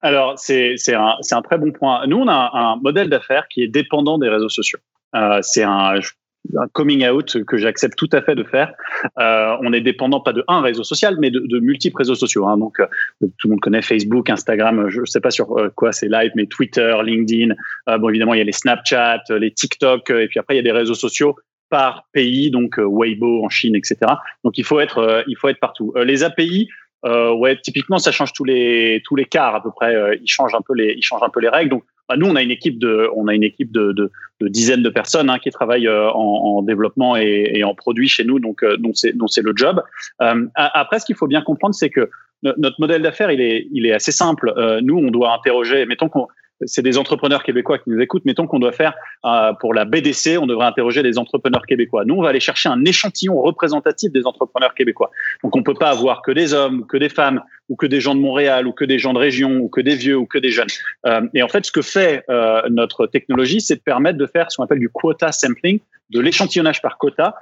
Alors, c'est un, un, très bon point. Nous, on a un, modèle d'affaires qui est dépendant des réseaux sociaux. Euh, c'est un, un, coming out que j'accepte tout à fait de faire. Euh, on est dépendant pas de un réseau social, mais de, de multiples réseaux sociaux. Hein. Donc, euh, tout le monde connaît Facebook, Instagram, je ne sais pas sur euh, quoi c'est live, mais Twitter, LinkedIn. Euh, bon, évidemment, il y a les Snapchat, les TikTok, et puis après, il y a des réseaux sociaux par pays, donc Weibo en Chine, etc. Donc, il faut être, il faut être partout. les API, euh, ouais, typiquement, ça change tous les tous les quarts à peu près. Euh, ils changent un peu les ils changent un peu les règles. Donc, bah, nous, on a une équipe de on a une équipe de de, de dizaines de personnes hein, qui travaillent euh, en, en, développement et, et, en produit chez nous. Donc, euh, donc c'est donc c'est le job. Euh, après, ce qu'il faut bien comprendre, c'est que notre modèle d'affaires, il est il est assez simple. nous, on doit interroger. Mettons qu'on c'est des entrepreneurs québécois qui nous écoutent. Mettons qu'on doit faire euh, pour la BDC, on devrait interroger des entrepreneurs québécois. Nous, on va aller chercher un échantillon représentatif des entrepreneurs québécois. Donc, on peut pas avoir que des hommes, que des femmes, ou que des gens de Montréal, ou que des gens de région, ou que des vieux, ou que des jeunes. Euh, et en fait, ce que fait euh, notre technologie, c'est de permettre de faire ce qu'on appelle du quota sampling, de l'échantillonnage par quota,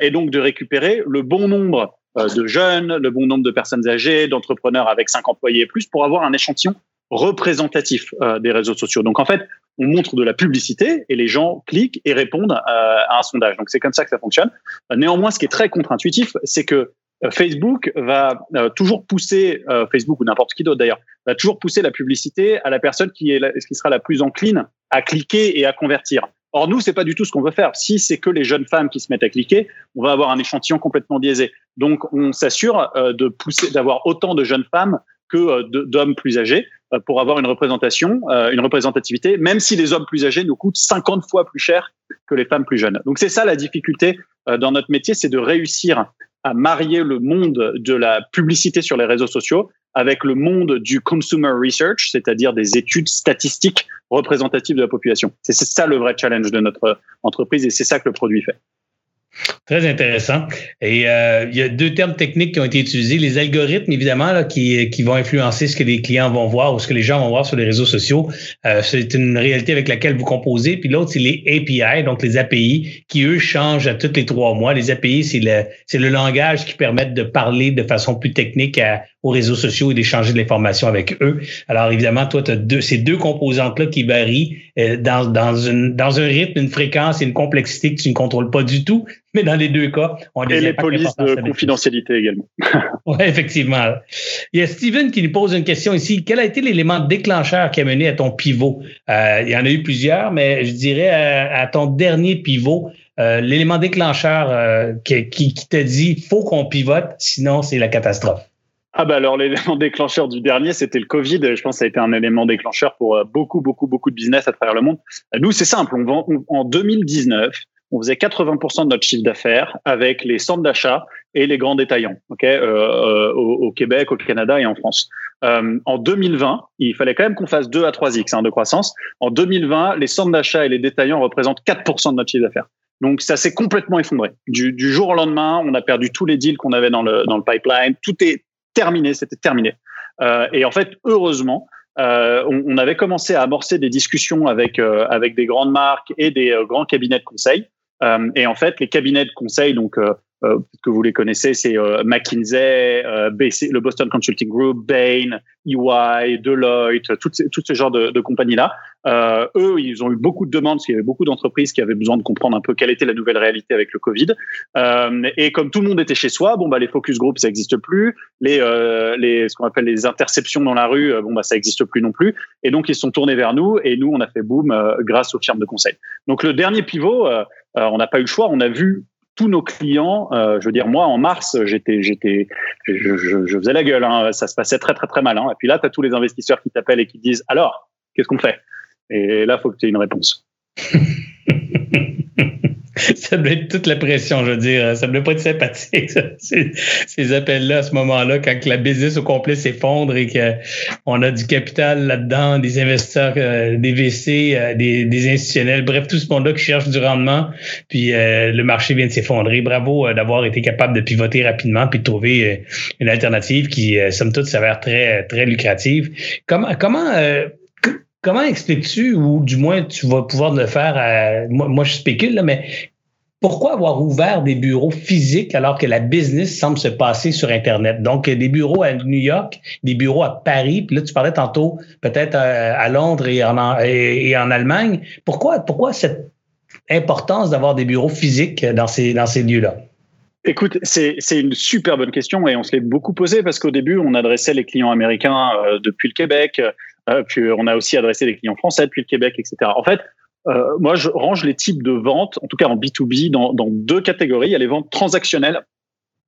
et donc de récupérer le bon nombre de jeunes, le bon nombre de personnes âgées, d'entrepreneurs avec cinq employés et plus, pour avoir un échantillon représentatif euh, des réseaux sociaux. Donc en fait, on montre de la publicité et les gens cliquent et répondent euh, à un sondage. Donc c'est comme ça que ça fonctionne. Néanmoins, ce qui est très contre-intuitif, c'est que euh, Facebook va toujours pousser, Facebook ou n'importe qui d'autre d'ailleurs, va toujours pousser la publicité à la personne qui est qui sera la plus encline à cliquer et à convertir. Or nous, c'est pas du tout ce qu'on veut faire. Si c'est que les jeunes femmes qui se mettent à cliquer, on va avoir un échantillon complètement biaisé. Donc on s'assure de pousser, d'avoir autant de jeunes femmes que d'hommes plus âgés euh, pour avoir une représentation, euh, une représentativité, même si les hommes plus âgés nous coûtent 50 fois plus cher que les femmes plus jeunes. Donc c'est ça la difficulté euh, dans notre métier, c'est de réussir à marier le monde de la publicité sur les réseaux sociaux avec le monde du consumer research, c'est-à-dire des études statistiques représentatives de la population. C'est ça le vrai challenge de notre entreprise et c'est ça que le produit fait. Très intéressant. Et euh, il y a deux termes techniques qui ont été utilisés. Les algorithmes, évidemment, là, qui, qui vont influencer ce que les clients vont voir ou ce que les gens vont voir sur les réseaux sociaux. Euh, c'est une réalité avec laquelle vous composez. Puis l'autre, c'est les API, donc les API, qui, eux, changent à tous les trois mois. Les API, c'est le, c'est le langage qui permet de parler de façon plus technique à, aux réseaux sociaux et d'échanger de l'information avec eux. Alors, évidemment, toi, tu as deux, ces deux composantes-là qui varient euh, dans, dans, une, dans un rythme, une fréquence et une complexité que tu ne contrôles pas du tout. Mais dans les deux cas, on a des Et les polices de confidentialité également. oui, effectivement. Il y a Steven qui nous pose une question ici. Quel a été l'élément déclencheur qui a mené à ton pivot? Euh, il y en a eu plusieurs, mais je dirais à, ton dernier pivot, euh, l'élément déclencheur euh, qui, qui, qui te dit faut qu'on pivote, sinon c'est la catastrophe. Ah bah alors l'élément déclencheur du dernier, c'était le Covid. Je pense que ça a été un élément déclencheur pour beaucoup, beaucoup, beaucoup de business à travers le monde. Nous, c'est simple. On vend en 2019 on faisait 80% de notre chiffre d'affaires avec les centres d'achat et les grands détaillants, ok, euh, euh, au, Québec, au Canada et en France. en 2020, il fallait quand même qu'on fasse 2 à 3x hein, de croissance. En 2020, les centres d'achat et les détaillants représentent 4% de notre chiffre d'affaires. Donc ça s'est complètement effondré. Du, du, jour au lendemain, on a perdu tous les deals qu'on avait dans le, dans le pipeline. Tout est terminé, c'était terminé. Euh, et en fait, heureusement, euh, on, on, avait commencé à amorcer des discussions avec, euh, avec des grandes marques et des euh, grands cabinets de conseil. Euh, et en fait, les cabinets de conseil, donc euh, que vous les connaissez, c'est euh, McKinsey, euh, le Boston Consulting Group, Bain, EY, Deloitte, tout, tout ce genre de, de compagnies-là. Euh, eux, ils ont eu beaucoup de demandes, parce qu'il y avait beaucoup d'entreprises qui avaient besoin de comprendre un peu quelle était la nouvelle réalité avec le Covid. Euh, et comme tout le monde était chez soi, bon bah les focus groups ça n'existe plus, les, euh, les ce qu'on appelle les interceptions dans la rue, bon bah ça n'existe plus non plus. Et donc ils se sont tournés vers nous et nous on a fait boom grâce aux firmes de conseil. Donc le dernier pivot, on n'a pas eu le choix, on a vu tous nos clients, euh, je veux dire, moi, en mars, j'étais, j'étais, je, je, je, faisais la gueule. Hein, ça se passait très, très, très mal. Hein. Et puis là, tu as tous les investisseurs qui t'appellent et qui disent alors, qu'est-ce qu'on fait? Et là, faut que tu aies une réponse. ça doit être toute la pression, je veux dire. Ça ne doit pas être sympathique, ces, appels-là, à ce moment-là, quand la business au complet s'effondre et qu'on a du capital là-dedans, des investisseurs, euh, des VC, euh, des, des, institutionnels, bref, tout ce monde-là qui cherche du rendement, puis euh, le marché vient de s'effondrer. Bravo d'avoir été capable de pivoter rapidement puis de trouver une alternative qui, somme toute, s'avère très, très lucrative. Comment, comment Comment expliques-tu, ou du moins tu vas pouvoir le faire, moi, moi, je spécule, mais pourquoi avoir ouvert des bureaux physiques alors que la business semble se passer sur Internet? Donc, des bureaux à New York, des bureaux à Paris, puis là, tu parlais tantôt peut-être à, Londres et en, Allemagne. Pourquoi, pourquoi cette importance d'avoir des bureaux physiques dans ces, dans ces lieux-là? Écoute, c'est une super bonne question et on se l'est beaucoup posé parce qu'au début, on adressait les clients américains euh, depuis le Québec, euh, puis on a aussi adressé des clients français depuis le Québec, etc. En fait, euh, moi, je range les types de ventes, en tout cas en B2B, dans, dans deux catégories. Il y a les ventes transactionnelles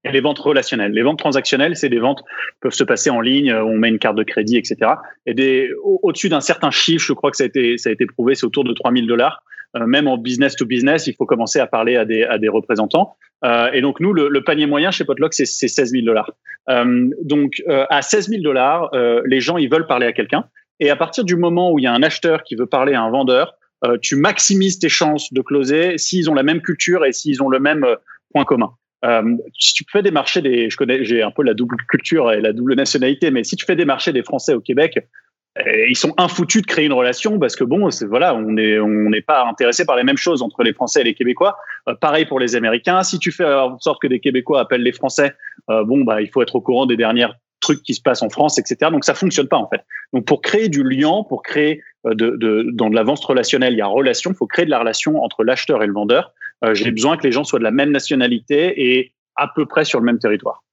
et les ventes relationnelles. Les ventes transactionnelles, c'est des ventes qui peuvent se passer en ligne, on met une carte de crédit, etc. Et des, au-dessus d'un certain chiffre, je crois que ça a été, ça a été prouvé, c'est autour de 3000 dollars. Euh, même en business to business, il faut commencer à parler à des, à des représentants. Euh, et donc nous, le, le, panier moyen chez Potluck, c'est 16 000 dollars. Euh, donc euh, à 16 000 dollars, les gens ils veulent parler à quelqu'un. Et à partir du moment où il y a un acheteur qui veut parler à un vendeur, euh, tu maximises tes chances de closer s'ils ont la même culture et s'ils ont le même euh, point commun. Euh, si tu fais des marchés des, je connais, j'ai un peu la double culture et la double nationalité, mais si tu fais des marchés des Français au Québec, ils sont infoutus de créer une relation parce que bon, voilà, on est on n'est pas intéressé par les mêmes choses entre les Français et les Québécois. pareil pour les Américains. Si tu fais en sorte que des Québécois appellent les Français, bon bah il faut être au courant des dernières trucs qui se passent en France, etc. Donc ça fonctionne pas en fait. Donc pour créer du lien, pour créer euh, de, de, dans de la vente relationnelle, il y a relation, il faut créer de la relation entre l'acheteur et le vendeur. Euh, J'ai besoin que les gens soient de la même nationalité et à peu près sur le même territoire.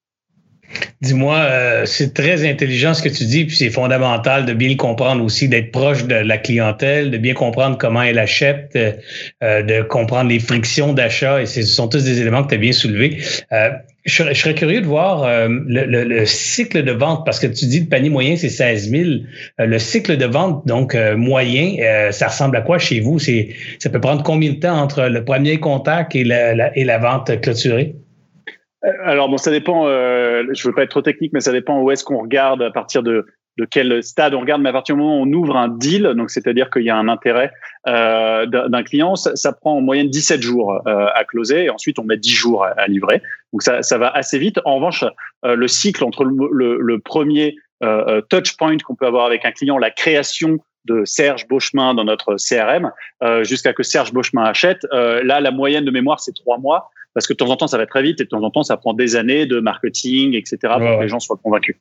Dis-moi, euh, c'est très intelligent ce que tu dis, puis c'est fondamental de bien le comprendre aussi, d'être proche de la clientèle, de bien comprendre comment elle achète, euh, de comprendre les frictions d'achat, et ce sont tous des éléments que tu as bien soulevés. Euh, je, serais curieux de voir euh, le, le, cycle de vente, parce que tu dis le panier moyen, c'est 16 000. Euh, le cycle de vente, donc moyen, ça ressemble à quoi chez vous? Ça peut prendre combien de temps entre le premier contact et la vente clôturée? Euh, alors bon, ça dépend. Euh, je veux pas être trop technique, mais ça dépend où est-ce qu'on regarde, à partir de, de quel stade on regarde. Mais à partir du moment où on ouvre un deal, donc c'est-à-dire qu'il y a un intérêt euh, d'un client, ça, ça, prend en moyenne 17 jours euh, à closer, et ensuite on met 10 jours à, à livrer. Donc ça, ça, va assez vite. En revanche, euh, le cycle entre le, le, premier euh, touch point qu'on peut avoir avec un client, la création de Serge Beauchemin dans notre CRM, jusqu'à que Serge Beauchemin achète, là la moyenne de mémoire c'est trois mois parce que de temps en temps, ça va très vite et de temps en temps, ça prend des années de marketing, etc., pour que les gens soient convaincus.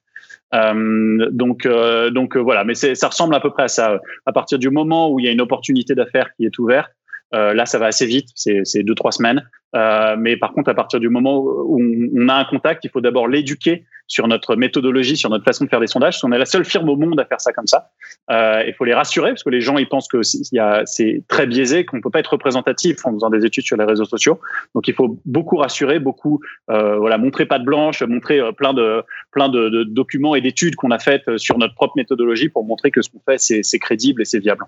Euh, donc, euh, donc euh, voilà, mais ça ressemble à peu près à ça. À partir du moment où il y a une opportunité d'affaires qui est ouverte, là, ça va assez vite, c'est deux trois semaines. Euh, mais par contre, à partir du moment où on, a un contact, il faut d'abord l'éduquer sur notre méthodologie, sur notre façon de faire des sondages. Qu'on est la seule firme au monde à faire ça comme ça. Euh, il faut les rassurer parce que les gens ils pensent que c'est très biaisé, qu'on peut pas être représentatif en faisant des études sur les réseaux sociaux. Donc il faut beaucoup rassurer, beaucoup euh, voilà montrer pas de blanche, montrer euh, plein de plein de documents et d'études qu'on a faites sur notre propre méthodologie pour montrer que ce qu'on fait c'est crédible et c'est viable.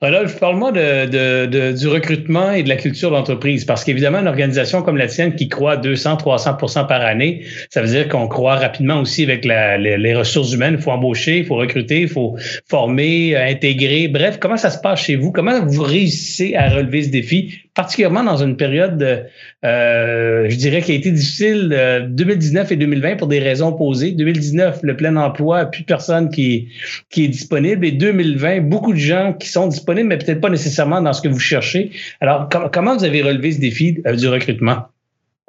Rodolphe, parle-moi de, du recrutement et de la culture d'entreprise, parce qu'évidemment, une organisation comme la tienne qui croît 200, 300% par année, ça veut dire qu'on croît rapidement aussi avec les, ressources humaines. Il faut embaucher, il faut recruter, il faut former, euh, intégrer. Bref, comment ça se passe chez vous? Comment vous réussissez à relever ce défi, particulièrement dans une période, euh, je dirais, qui a été difficile, 2019 euh, et 2020 pour des raisons opposées. 2019, le plein emploi, plus personne qui, qui est disponible. Et 2020, beaucoup de gens qui sont disponibles mais peut-être pas nécessairement dans ce que vous cherchez. Alors, comment vous avez relevé ce défi euh, du recrutement?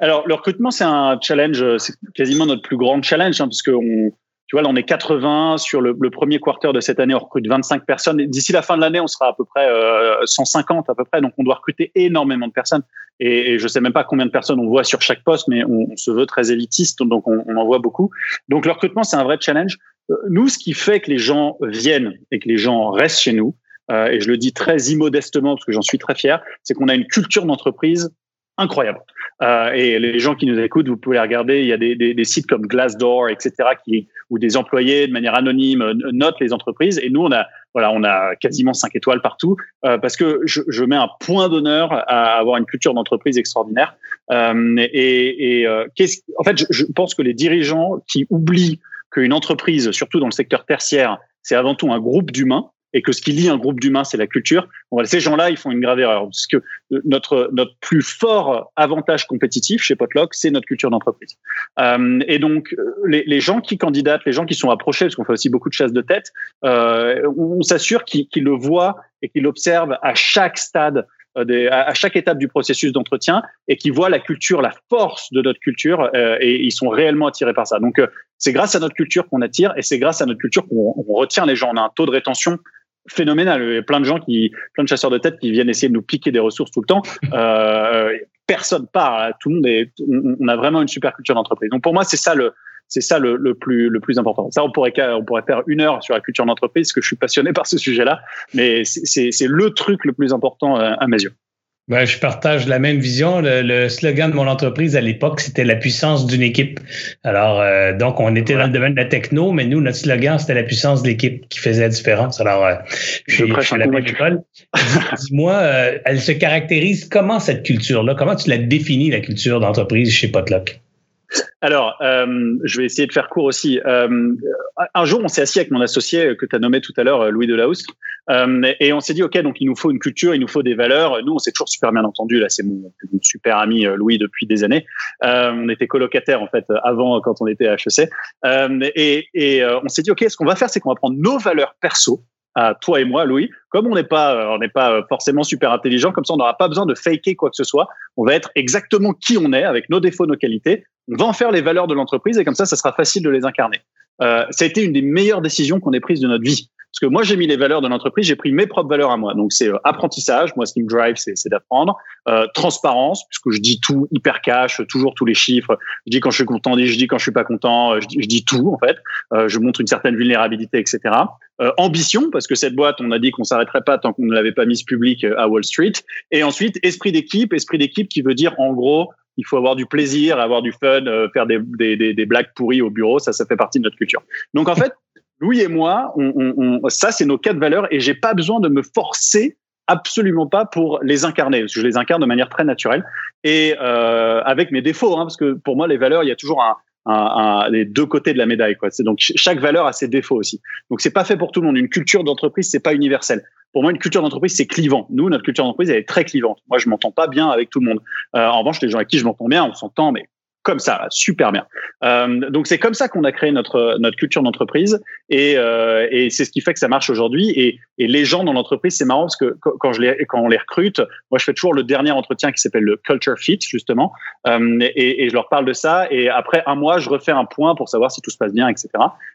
Alors, le recrutement, c'est un challenge, c'est quasiment notre plus grand challenge, hein, tu vois, là, on est 80 sur le, premier quarter de cette année, on recrute 25 personnes. D'ici la fin de l'année, on sera à peu près 150 euh, à peu près, donc on doit recruter énormément de personnes. Et, je sais même pas combien de personnes on voit sur chaque poste, mais on, se veut très élitiste, donc on, on en voit beaucoup. Donc le recrutement, c'est un vrai challenge. Nous, ce qui fait que les gens viennent et que les gens restent chez nous, euh, et je le dis très immodestement parce que j'en suis très fier, c'est qu'on a une culture d'entreprise incroyable. Euh, et les gens qui nous écoutent, vous pouvez regarder, il y a des, des, des, sites comme Glassdoor, etc., qui, où des employés de manière anonyme euh, notent les entreprises. Et nous, on a, voilà, on a quasiment cinq étoiles partout euh, parce que je, je, mets un point d'honneur à avoir une culture d'entreprise extraordinaire. Euh, et, et euh, en fait, je, je pense que les dirigeants qui oublient qu'une entreprise, surtout dans le secteur tertiaire, c'est avant tout un groupe d'humains et que ce qui lie un groupe d'humains, c'est la culture. Ces gens-là, ils font une grave erreur parce que notre notre plus fort avantage compétitif chez Potluck, c'est notre culture d'entreprise. Euh, et donc, les, les, gens qui candidatent, les gens qui sont approchés, parce qu'on fait aussi beaucoup de chasse de tête, euh, on, s'assure qu'ils le voient et qu'ils l'observent à chaque stade euh, à chaque étape du processus d'entretien et qui voient la culture, la force de notre culture euh, et ils sont réellement attirés par ça. Donc euh, c'est grâce à notre culture qu'on attire et c'est grâce à notre culture qu'on retient les gens. On a un taux de rétention phénoménal. Il y a plein de gens qui, plein de chasseurs de tête qui viennent essayer de nous piquer des ressources tout le temps. Euh, personne part. Tout le monde est, on, a vraiment une super culture d'entreprise. Donc pour moi, c'est ça le, c'est ça le, plus le plus important. Ça, on pourrait on pourrait faire une heure sur la culture d'entreprise, parce que je suis passionné par ce sujet-là. Mais c'est le truc le plus important euh, à mes yeux. Ben, je partage la même vision. Le, slogan de mon entreprise à l'époque, c'était la puissance d'une équipe. Alors, euh, donc, on était dans le domaine de la techno, mais nous, notre slogan, c'était la puissance de l'équipe qui faisait la différence. Alors, euh, je, je suis la même école. Dis-moi, euh, elle se caractérise comment cette culture-là? Comment tu la définis, la culture d'entreprise chez Potluck? Alors, euh, je vais essayer de faire court aussi. Euh, un jour, on s'est assis avec mon associé que tu as nommé tout à l'heure, Louis Delaus, euh, et on s'est dit, OK, donc il nous faut une culture, il nous faut des valeurs. Nous, on s'est toujours super bien entendu. Là, c'est mon, super ami Louis depuis des années. on était colocataires, en fait, avant, quand on était à HEC. et, et on s'est dit, OK, ce qu'on va faire, c'est qu'on va prendre nos valeurs perso, à toi et moi, Louis. Comme on n'est pas, on n'est pas forcément super intelligent, comme ça, on n'aura pas besoin de faker quoi que ce soit. On va être exactement qui on est, avec nos défauts, nos qualités. Va en faire les valeurs de l'entreprise et comme ça, ça sera facile de les incarner. Euh, ça a été une des meilleures décisions qu'on ait prises de notre vie. Parce que moi, j'ai mis les valeurs de l'entreprise, j'ai pris mes propres valeurs à moi. Donc, c'est euh, apprentissage. Moi, ce qui me drive, c'est d'apprendre. Euh, transparence, puisque je dis tout hyper cash, toujours tous les chiffres. Je dis quand je suis content, je dis quand je suis pas content. Je dis, je dis tout, en fait. Euh, je montre une certaine vulnérabilité, etc. Euh, ambition, parce que cette boîte, on a dit qu'on s'arrêterait pas tant qu'on ne l'avait pas mise publique euh, à Wall Street. Et ensuite, esprit d'équipe. Esprit d'équipe qui veut dire, en gros, il faut avoir du plaisir, avoir du fun, euh, faire des, des, des, blagues pourries au bureau, ça, ça fait partie de notre culture. Donc en fait, Louis et moi, ça c'est nos quatre valeurs et j'ai pas besoin de me forcer absolument pas pour les incarner, parce que je les incarne de manière très naturelle. Et euh, avec mes défauts, hein, parce que pour moi les valeurs, il y a toujours un, un, un, les deux côtés de la médaille. Quoi. Donc chaque valeur a ses défauts aussi. Donc c'est pas fait pour tout le monde. Une culture d'entreprise, c'est pas universel pour moi, une culture d'entreprise, c'est clivant. Nous, notre culture d'entreprise, elle est très clivante. Moi, je m'entends pas bien avec tout le monde. Euh, en revanche, les gens avec qui je m'entends bien, on s'entend, mais comme ça, super bien. Euh, donc c'est comme ça qu'on a créé notre notre culture d'entreprise et, euh, et c'est ce qui fait que ça marche aujourd'hui. Et, et les gens dans l'entreprise, c'est marrant parce que quand je les quand on les recrute, moi je fais toujours le dernier entretien qui s'appelle le culture fit justement, euh, et, et, je leur parle de ça. Et après un mois, je refais un point pour savoir si tout se passe bien, etc.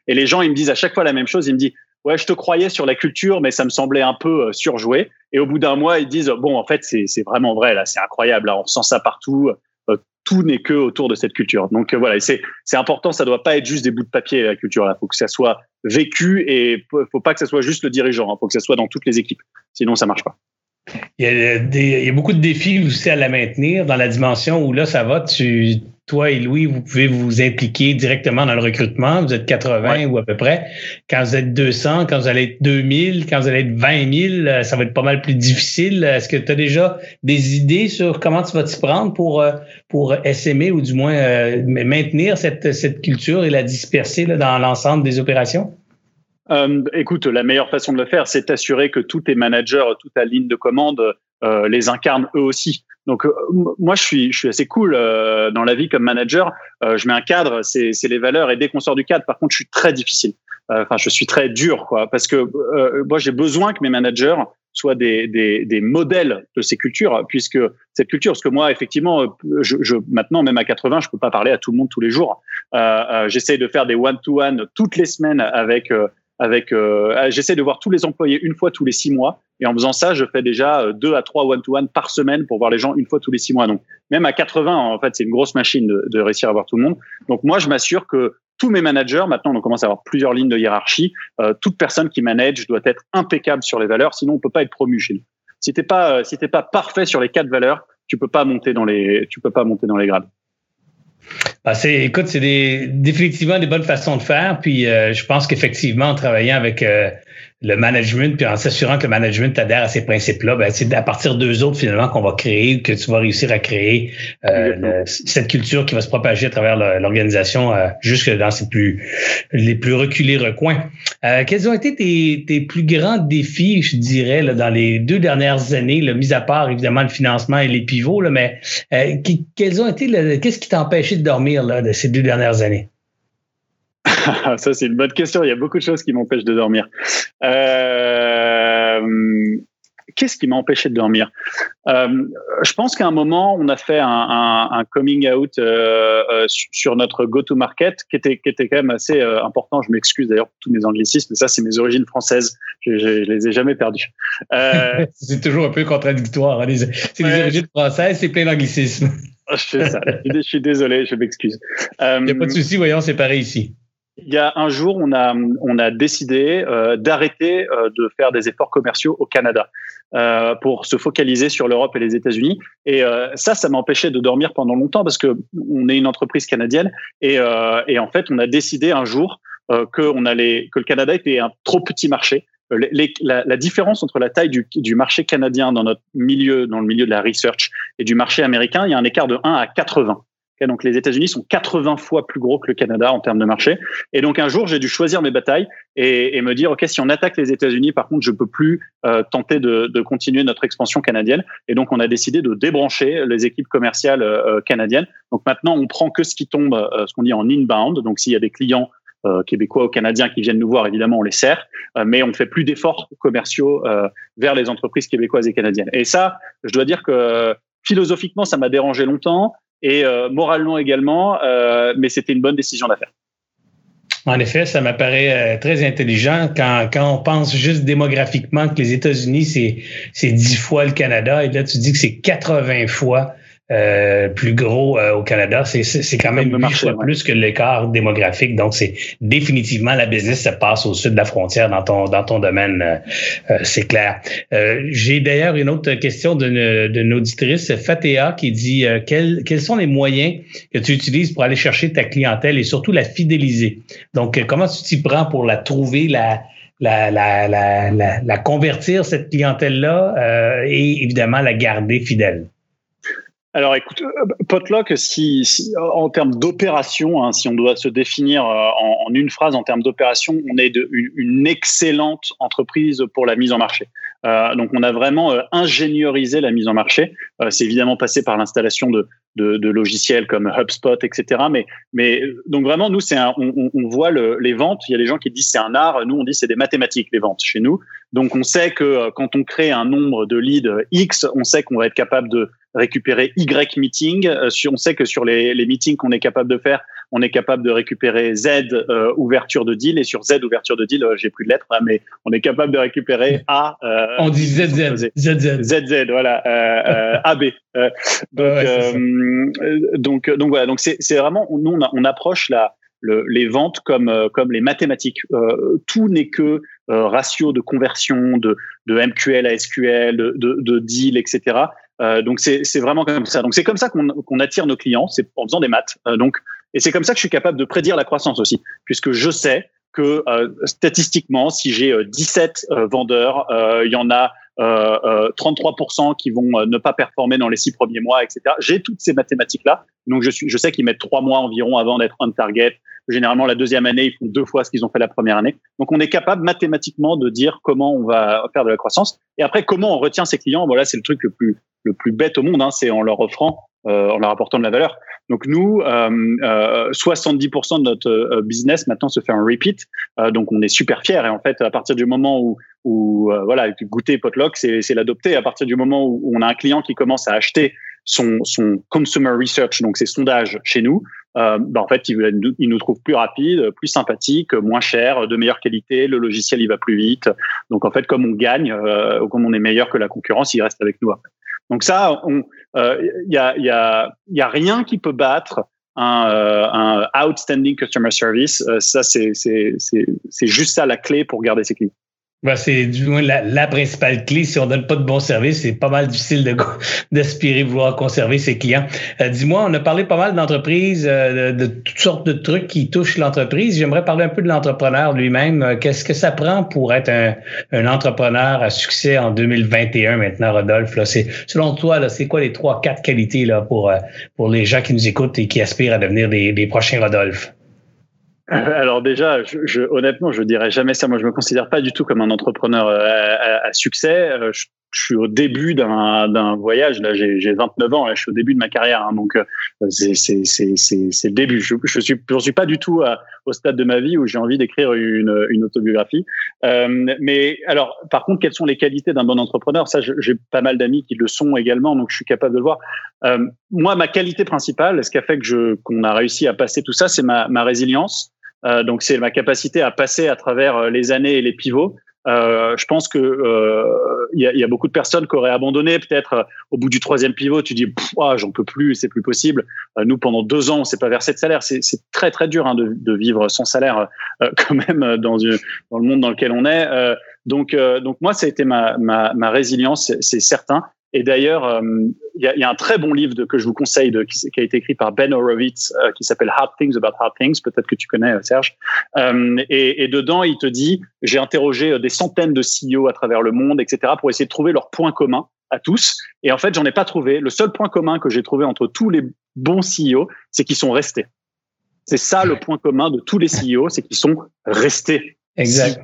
Et les gens ils me disent à chaque fois la même chose. Ils me disent ouais, je te croyais sur la culture, mais ça me semblait un peu euh, surjoué. Et au bout d'un mois, ils disent, bon, en fait, c'est vraiment vrai, là, c'est incroyable, là, on sent ça partout. Euh, tout n'est que autour de cette culture. Donc euh, voilà, c'est important, ça doit pas être juste des bouts de papier la culture. Il faut que ça soit vécu et faut pas que ça soit juste le dirigeant. Il hein. faut que ça soit dans toutes les équipes. Sinon, ça marche pas. Il y, a il y a beaucoup de défis aussi à la maintenir dans la dimension où là, ça va, tu toi et Louis, vous pouvez vous impliquer directement dans le recrutement. Vous êtes 80 ou à peu près. Quand vous êtes 200, quand vous allez être 2000, quand vous allez être 20 000, euh, ça va être pas mal plus difficile. Est-ce que tu as déjà des idées sur comment tu vas t'y prendre pour, euh, pour essaimer ou du moins euh, maintenir cette, cette culture et la disperser là, dans l'ensemble des opérations? Euh, écoute, la meilleure façon de le faire, c'est d'assurer que tous tes managers, toute ta ligne de commande les incarnent eux aussi. Donc euh, moi, je suis, je suis assez cool euh, dans la vie comme manager. je mets un cadre, c'est les valeurs, et dès qu'on sort du cadre, par contre, je suis très difficile. Enfin, je suis très dur, quoi, parce que moi, j'ai besoin que mes managers soient des, des, des, modèles de ces cultures, puisque cette culture, parce que moi, effectivement, je, je, maintenant, même à 80, je peux pas parler à tout le monde tous les jours. Euh, J'essaye de faire des one-to-one toutes les semaines avec avec euh, ah, j'essaie de voir tous les employés une fois tous les six mois. Et en faisant ça je fais déjà euh, deux à trois one to one par semaine pour voir les gens une fois tous les six mois. Donc même à 80 en fait c'est une grosse machine de, de, réussir à voir tout le monde. Donc moi je m'assure que tous mes managers maintenant on commence à avoir plusieurs lignes de hiérarchie euh, toute personne qui manage doit être impeccable sur les valeurs sinon on peut pas être promu chez nous. Si t'es pas euh, si t'es pas parfait sur les quatre valeurs tu peux pas monter dans les tu peux pas monter dans les grades bah, écoute, c'est définitivement des bonnes façons de faire. Puis euh, je pense qu'effectivement, en travaillant avec euh, le management, puis en s'assurant que le management adhère à ces principes-là, ben, c'est à partir d'eux autres finalement qu'on va créer, que tu vas réussir à créer euh, cette culture qui va se propager à travers l'organisation euh, jusque dans ses plus les plus reculés recoins. Euh, quels ont été tes, tes, plus grands défis, je dirais, là, dans les deux dernières années, là, mis à part évidemment le financement et les pivots, là, mais quels ont été qu'est-ce qui t'a empêché de dormir là, de ces deux dernières années? Ça, c'est une bonne question. Il y a beaucoup de choses qui m'empêchent de dormir. Euh, qu'est-ce qui m'a empêché de dormir euh, Je pense qu'à un moment, on a fait un, coming out euh, sur notre go-to-market qui était, qui était quand même assez important. Je m'excuse d'ailleurs pour tous mes anglicismes, mais ça, c'est mes origines françaises. Je, je, les ai jamais perdues. c'est toujours un peu contradictoire. Hein, c'est les origines françaises, c'est plein d'anglicismes. je suis désolé, je m'excuse. Il n'y a pas de souci, voyons, c'est pareil ici il y a un jour, on a, on a décidé euh, d'arrêter euh, de faire des efforts commerciaux au Canada euh, pour se focaliser sur l'Europe et les États-Unis. Et euh, ça, ça m'a empêché de dormir pendant longtemps parce que on est une entreprise canadienne et, euh, et en fait, on a décidé un jour que on allait, que le Canada était un trop petit marché. La, la, différence entre la taille du, du, marché canadien dans notre milieu, dans le milieu de la research, et du marché américain, il y a un écart de 1 à 80 donc les États-Unis sont 80 fois plus gros que le Canada en termes de marché. Et donc un jour, j'ai dû choisir mes batailles et, et, me dire, ok, si on attaque les États-Unis, par contre, je peux plus euh, tenter de, de, continuer notre expansion canadienne. Et donc on a décidé de débrancher les équipes commerciales euh, euh canadiennes. Donc maintenant, on prend que ce qui tombe, euh, ce qu'on dit en inbound. Donc s'il y a des clients euh, québécois ou canadiens qui viennent nous voir, évidemment, on les sert, euh, mais on fait plus d'efforts commerciaux euh, vers les entreprises québécoises et canadiennes. Et ça, je dois dire que philosophiquement, ça m'a dérangé longtemps et euh, moralement également, euh, mais c'était une bonne décision d'affaire. En effet, ça m'apparaît euh, très intelligent quand, quand on pense juste démographiquement que les États-Unis, c'est, c'est 10 fois le Canada, et là, tu dis que c'est 80 fois euh, plus gros euh, au Canada. C'est, quand même huit fois plus que l'écart démographique. Donc, c'est définitivement la business se passe au sud de la frontière dans ton dans ton domaine. Euh, c'est clair. j'ai d'ailleurs une autre question d'une, d'une auditrice, Fatéa, qui dit quels, quels sont les moyens que tu utilises pour aller chercher ta clientèle et surtout la fidéliser? Donc, comment tu t'y prends pour la trouver, la la, la, la, la, la convertir, cette clientèle-là, et évidemment la garder fidèle? Alors écoute, euh, Potluck, si, si, en termes d'opération, hein, si on doit se définir euh, en, une phrase en termes d'opération, on est une, excellente entreprise pour la mise en marché. Euh, donc on a vraiment euh, la mise en marché. C'est évidemment passé par l'installation de, de, de, logiciels comme HubSpot, etc. Mais, mais donc vraiment, nous, c'est on, on, voit le, les ventes. Il y a des gens qui disent c'est un art. Nous, on dit c'est des mathématiques les ventes chez nous. Donc on sait que quand on crée un nombre de leads X, on sait qu'on va être capable de récupérer Y meeting. Euh, on sait que sur les, les meetings qu'on est capable de faire, on est capable de récupérer Z euh, ouverture de deal et sur Z ouverture de deal, euh, j'ai plus de lettres, hein, mais on est capable de récupérer A. Euh, on dit ZZ. ZZ. ZZ, voilà. Euh, AB. donc, donc, donc voilà. Donc c'est vraiment nous on, on approche la le, les ventes comme comme les mathématiques. tout n'est que ratio de conversion de de MQL à SQL, de, de, de deal, etc. donc c'est vraiment comme ça. Donc c'est comme ça qu'on attire nos clients, c'est en faisant des maths. donc et c'est comme ça que je suis capable de prédire la croissance aussi, puisque je sais que statistiquement, si j'ai 17 vendeurs, il y en a 33% qui vont ne pas performer dans les six premiers mois, etc. J'ai toutes ces mathématiques-là. Donc, je, suis, je sais qu'ils mettent trois mois environ avant d'être on target. Généralement, la deuxième année, ils font deux fois ce qu'ils ont fait la première année. Donc, on est capable mathématiquement de dire comment on va faire de la croissance. Et après, comment on retient ses clients? Voilà, c'est le truc le plus, le plus bête au monde. Hein, c'est en leur offrant, euh, en leur apportant de la valeur. Donc nous, euh, euh, 70% de notre euh, business maintenant se fait en repeat. Euh, donc on est super fiers. Et en fait, à partir du moment où, où voilà, goûter Potluck, c'est l'adopter. À partir du moment où on a un client qui commence à acheter son, son consumer research, donc ses sondages chez nous, euh, bah en fait, il, il, nous trouve plus rapide, plus sympathique, moins cher, de meilleure qualité. Le logiciel, il va plus vite. Donc, en fait, comme on gagne, euh, comme on est meilleur que la concurrence, il reste avec nous. Donc ça, il euh, y, a, y, a, y a rien qui peut battre un, euh, un outstanding customer service. Euh, ça, c'est juste ça la clé pour garder ses clients. Ben, c'est du moins la, la, principale clé. Si on donne pas de bon service, c'est pas mal difficile de d'aspirer vouloir conserver ses clients. Euh, dis-moi, on a parlé pas mal d'entreprises, euh, de, toutes sortes de trucs qui touchent l'entreprise. J'aimerais parler un peu de l'entrepreneur lui-même. Euh, qu'est-ce que ça prend pour être un, un, entrepreneur à succès en 2021 maintenant, Rodolphe? Là, selon toi, c'est quoi les trois, quatre qualités là, pour, pour les gens qui nous écoutent et qui aspirent à devenir des, des prochains Rodolphe? Alors déjà, je, je, honnêtement, je dirais jamais ça. Moi, je me considère pas du tout comme un entrepreneur euh, à, à, succès. Euh, je, je, suis au début d'un voyage. Là, j'ai 29 ans. Je suis au début de ma carrière. Hein, donc, euh, c'est le début. Je, je suis, je suis pas du tout au stade de ma vie où j'ai envie d'écrire une, une, autobiographie. Euh, mais alors, par contre, quelles sont les qualités d'un bon entrepreneur? Ça, j'ai pas mal d'amis qui le sont également, donc je suis capable de le voir. Euh, moi, ma qualité principale, ce qui a fait que qu'on a réussi à passer tout ça, c'est ma, ma résilience. Euh, donc c'est ma capacité à passer à travers euh, les années et les pivots. Euh, je pense que il y, a, y, a, beaucoup de personnes qui auraient abandonné peut-être au bout du troisième pivot. Tu dis, ah, j'en peux plus, c'est plus possible. nous, pendant deux ans, on s'est pas versé de salaire. C'est très très dur hein, de, de, vivre sans salaire quand même dans, dans le monde dans lequel on est. donc donc moi, ça a été ma, ma, ma résilience, c'est certain. Et d'ailleurs, euh, il y, y, a un très bon livre de, que je vous conseille, de, qui, qui, a été écrit par Ben Horowitz, euh, qui s'appelle Hard Things About Hard Things. Peut-être que tu connais, euh, Serge. Et, et, dedans, il te dit, j'ai interrogé des centaines de CEO à travers le monde, etc., pour essayer de trouver leurs points communs à tous. Et en fait, j'en ai pas trouvé. Le seul point commun que j'ai trouvé entre tous les bons CEO, c'est qu'ils sont restés. C'est ça le point commun de tous les CEO, c'est qu'ils sont restés. Exact.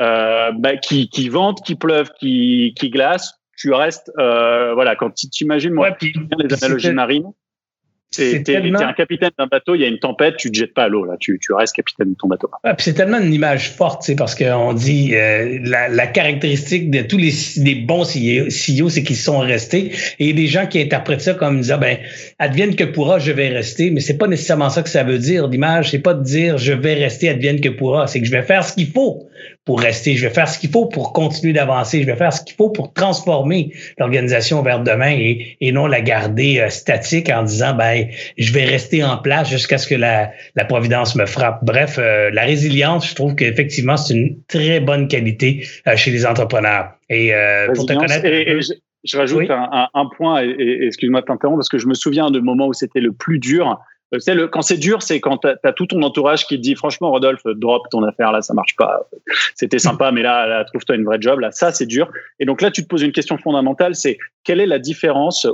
Euh, bah, qui, qui vendent, qui pleuvent, qui, qui glacent, tu restes, euh, voilà, quand tu t'imagines, moi, ouais, les analogies marines, T'es tellement... un capitaine d'un bateau, il y a une tempête, tu te jettes pas à l'eau là, tu, tu restes capitaine de ton bateau. Ah, c'est tellement une image forte, c'est parce qu'on dit euh, la, la, caractéristique de tous les, les bons CEO, c'est qu'ils sont restés. Et des gens qui interprètent ça comme disant ben advienne que pourra, je vais rester, mais c'est pas nécessairement ça que ça veut dire. L'image, c'est pas de dire je vais rester advienne que pourra, c'est que je vais faire ce qu'il faut pour rester. Je vais faire ce qu'il faut pour continuer d'avancer. Je vais faire ce qu'il faut pour transformer l'organisation vers demain et, et non la garder euh, statique en disant ben je vais rester en place jusqu'à ce que la, la providence me frappe. Bref, euh, la résilience, je trouve qu'effectivement c'est une très bonne qualité euh, chez les entrepreneurs. Et pour te connaître. je, rajoute un, un, point, et, excuse-moi de t'interrompre, parce que je me souviens de moments où c'était le plus dur c'est le, quand c'est dur, c'est quand tu as, tout ton entourage qui te dit franchement, Rodolphe, drop ton affaire là, ça marche pas. C'était sympa, mais là, là trouve-toi une vraie job. Là, ça c'est dur. Et donc là, tu te poses une question fondamentale, c'est quelle est la différence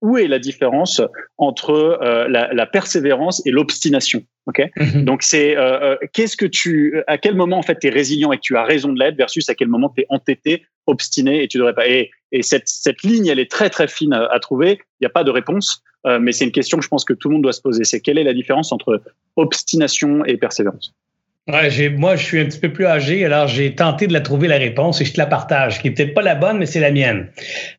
où est la différence entre euh, la, la, persévérance et l'obstination Ok? Mm-hmm. Donc c'est euh, euh, qu'est-ce que tu, à quel moment en fait es résilient et que tu as raison de l'être versus à quel moment tu es entêté, obstiné et tu devrais pas. Et, et cette, cette ligne, elle est très très fine à, à trouver. Il n'y a pas de réponse. Euh, mais c'est une question que je pense que tout le monde doit se poser. C'est quelle est la différence entre obstination et persévérance? Moi, je suis un petit peu plus âgé, alors j'ai tenté de la trouver la réponse et je te la partage, qui est peut-être pas la bonne, mais c'est la mienne.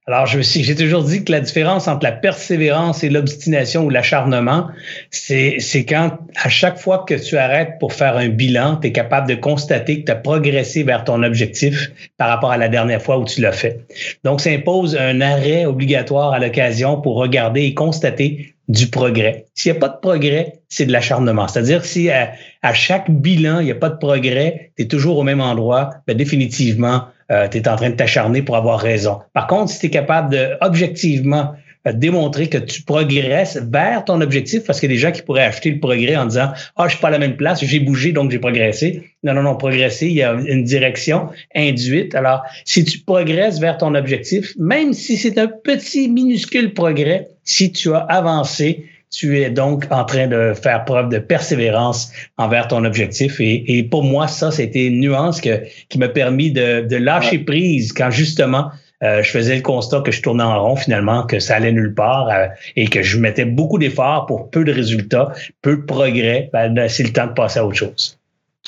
Alors, j'ai toujours dit que la différence entre la persévérance et l'obstination ou l'acharnement, c'est quand à chaque fois que tu arrêtes pour faire un bilan, tu es capable de constater que tu as progressé vers ton objectif par rapport à la dernière fois où tu l'as fait. Donc, ça impose un arrêt obligatoire à l'occasion pour regarder et constater du progrès. S'il n'y a pas de progrès, c'est de l'acharnement. C'est-à-dire si à, chaque bilan, il n'y a pas de progrès, tu es toujours au même endroit, ben définitivement, euh, tu es en train de t'acharner pour avoir raison. Par contre, si tu es capable de objectivement démontrer que tu progresses vers ton objectif parce qu'il y a des gens qui pourraient acheter le progrès en disant ah je suis pas à la même place j'ai bougé donc j'ai progressé. Non non non progresser il y a une direction induite. Alors si tu progresses vers ton objectif même si c'est un petit minuscule progrès si tu as avancé tu es donc en train de faire preuve de persévérance envers ton objectif. Et, pour moi, ça, c'était une nuance que, qui m'a permis de, de lâcher prise quand justement euh, je faisais le constat que je tournais en rond finalement, que ça allait nulle part euh, et que je mettais beaucoup d'efforts pour peu de résultats, peu de progrès. Ben, c'est le temps de passer à autre chose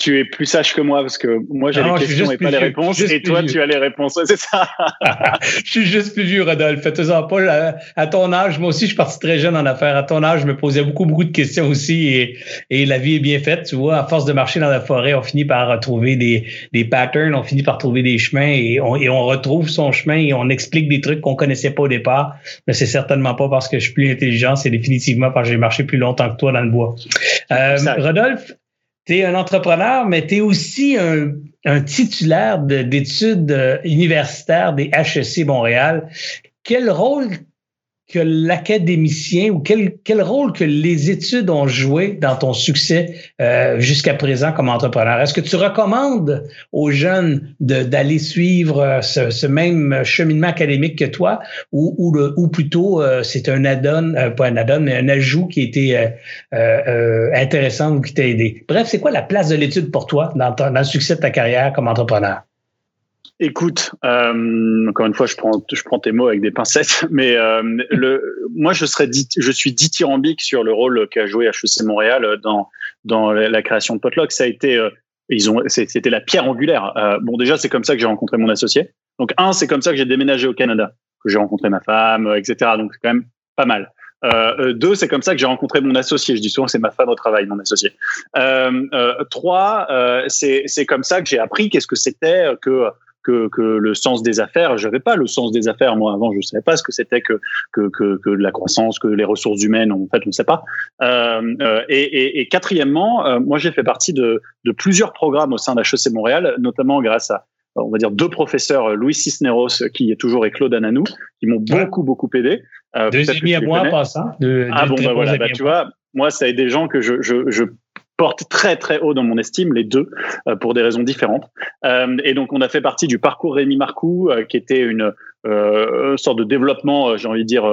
tu es plus sage que moi parce que moi j'ai les questions et pas les réponses et toi tu as les réponses. C'est ça. je suis juste plus vieux, Rodolphe. Fais-toi pas. À, ton âge, moi aussi, je suis parti très jeune en affaires. À ton âge, je me posais beaucoup, beaucoup de questions aussi et, et la vie est bien faite. Tu vois, à force de marcher dans la forêt, on finit par trouver des, des patterns, on finit par trouver des chemins et on, et on retrouve son chemin et on explique des trucs qu'on connaissait pas au départ. Mais c'est certainement pas parce que je suis plus intelligent, c'est définitivement parce que j'ai marché plus longtemps que toi dans le bois. Euh, Rodolphe, tu es un entrepreneur, mais tu es aussi un, un titulaire d'études euh, universitaires des HEC Montréal. Quel rôle que l'académicien ou quel, quel rôle que les études ont joué dans ton succès euh, jusqu'à présent comme entrepreneur? Est-ce que tu recommandes aux jeunes d'aller suivre euh, ce, ce, même cheminement académique que toi? Ou, ou, le, ou plutôt euh, c'est un add-on, euh, pas un add-on, mais un ajout qui était intéressant ou qui t'a aidé? Bref, c'est quoi la place de l'étude pour toi dans, dans le succès de ta carrière comme entrepreneur? Écoute, euh, encore une fois, je prends, je prends tes mots avec des pincettes, mais euh, le, moi, je serais, dit, je suis dithyrambique sur le rôle qu'a joué HEC Montréal dans dans la création de Potluck. Ça a été, euh, ils ont, c'était la pierre angulaire. Euh, bon, déjà, c'est comme ça que j'ai rencontré mon associé. Donc, un, c'est comme ça que j'ai déménagé au Canada, que j'ai rencontré ma femme, etc. Donc, c'est quand même pas mal. Euh, deux, c'est comme ça que j'ai rencontré mon associé. Je dis souvent c'est ma femme au travail, mon associé. Euh, euh, trois, c'est comme ça que j'ai appris qu'est-ce que c'était que que, que le sens des affaires. Je n'avais pas le sens des affaires moi avant. Je ne savais pas ce que c'était que, que, que, que la croissance, que les ressources humaines. En fait, on ne sait pas. Euh, euh, et, et, et, quatrièmement, euh, moi j'ai fait partie de, de plusieurs programmes au sein d'HEC Montréal, notamment grâce à on va dire deux professeurs, Louis Cisneros qui est toujours et Claude Ananou, qui m'ont beaucoup beaucoup aidé. Euh, deux amis à moi passant. De, ah bon, bah voilà, bah, tu vois, moi ça a des gens que je, je, je porte très très haut dans mon estime, les deux, euh, pour des raisons différentes. Euh, et donc on a fait partie du parcours Rémi Marcoux, euh, qui était une sorte de développement, j'ai envie de dire,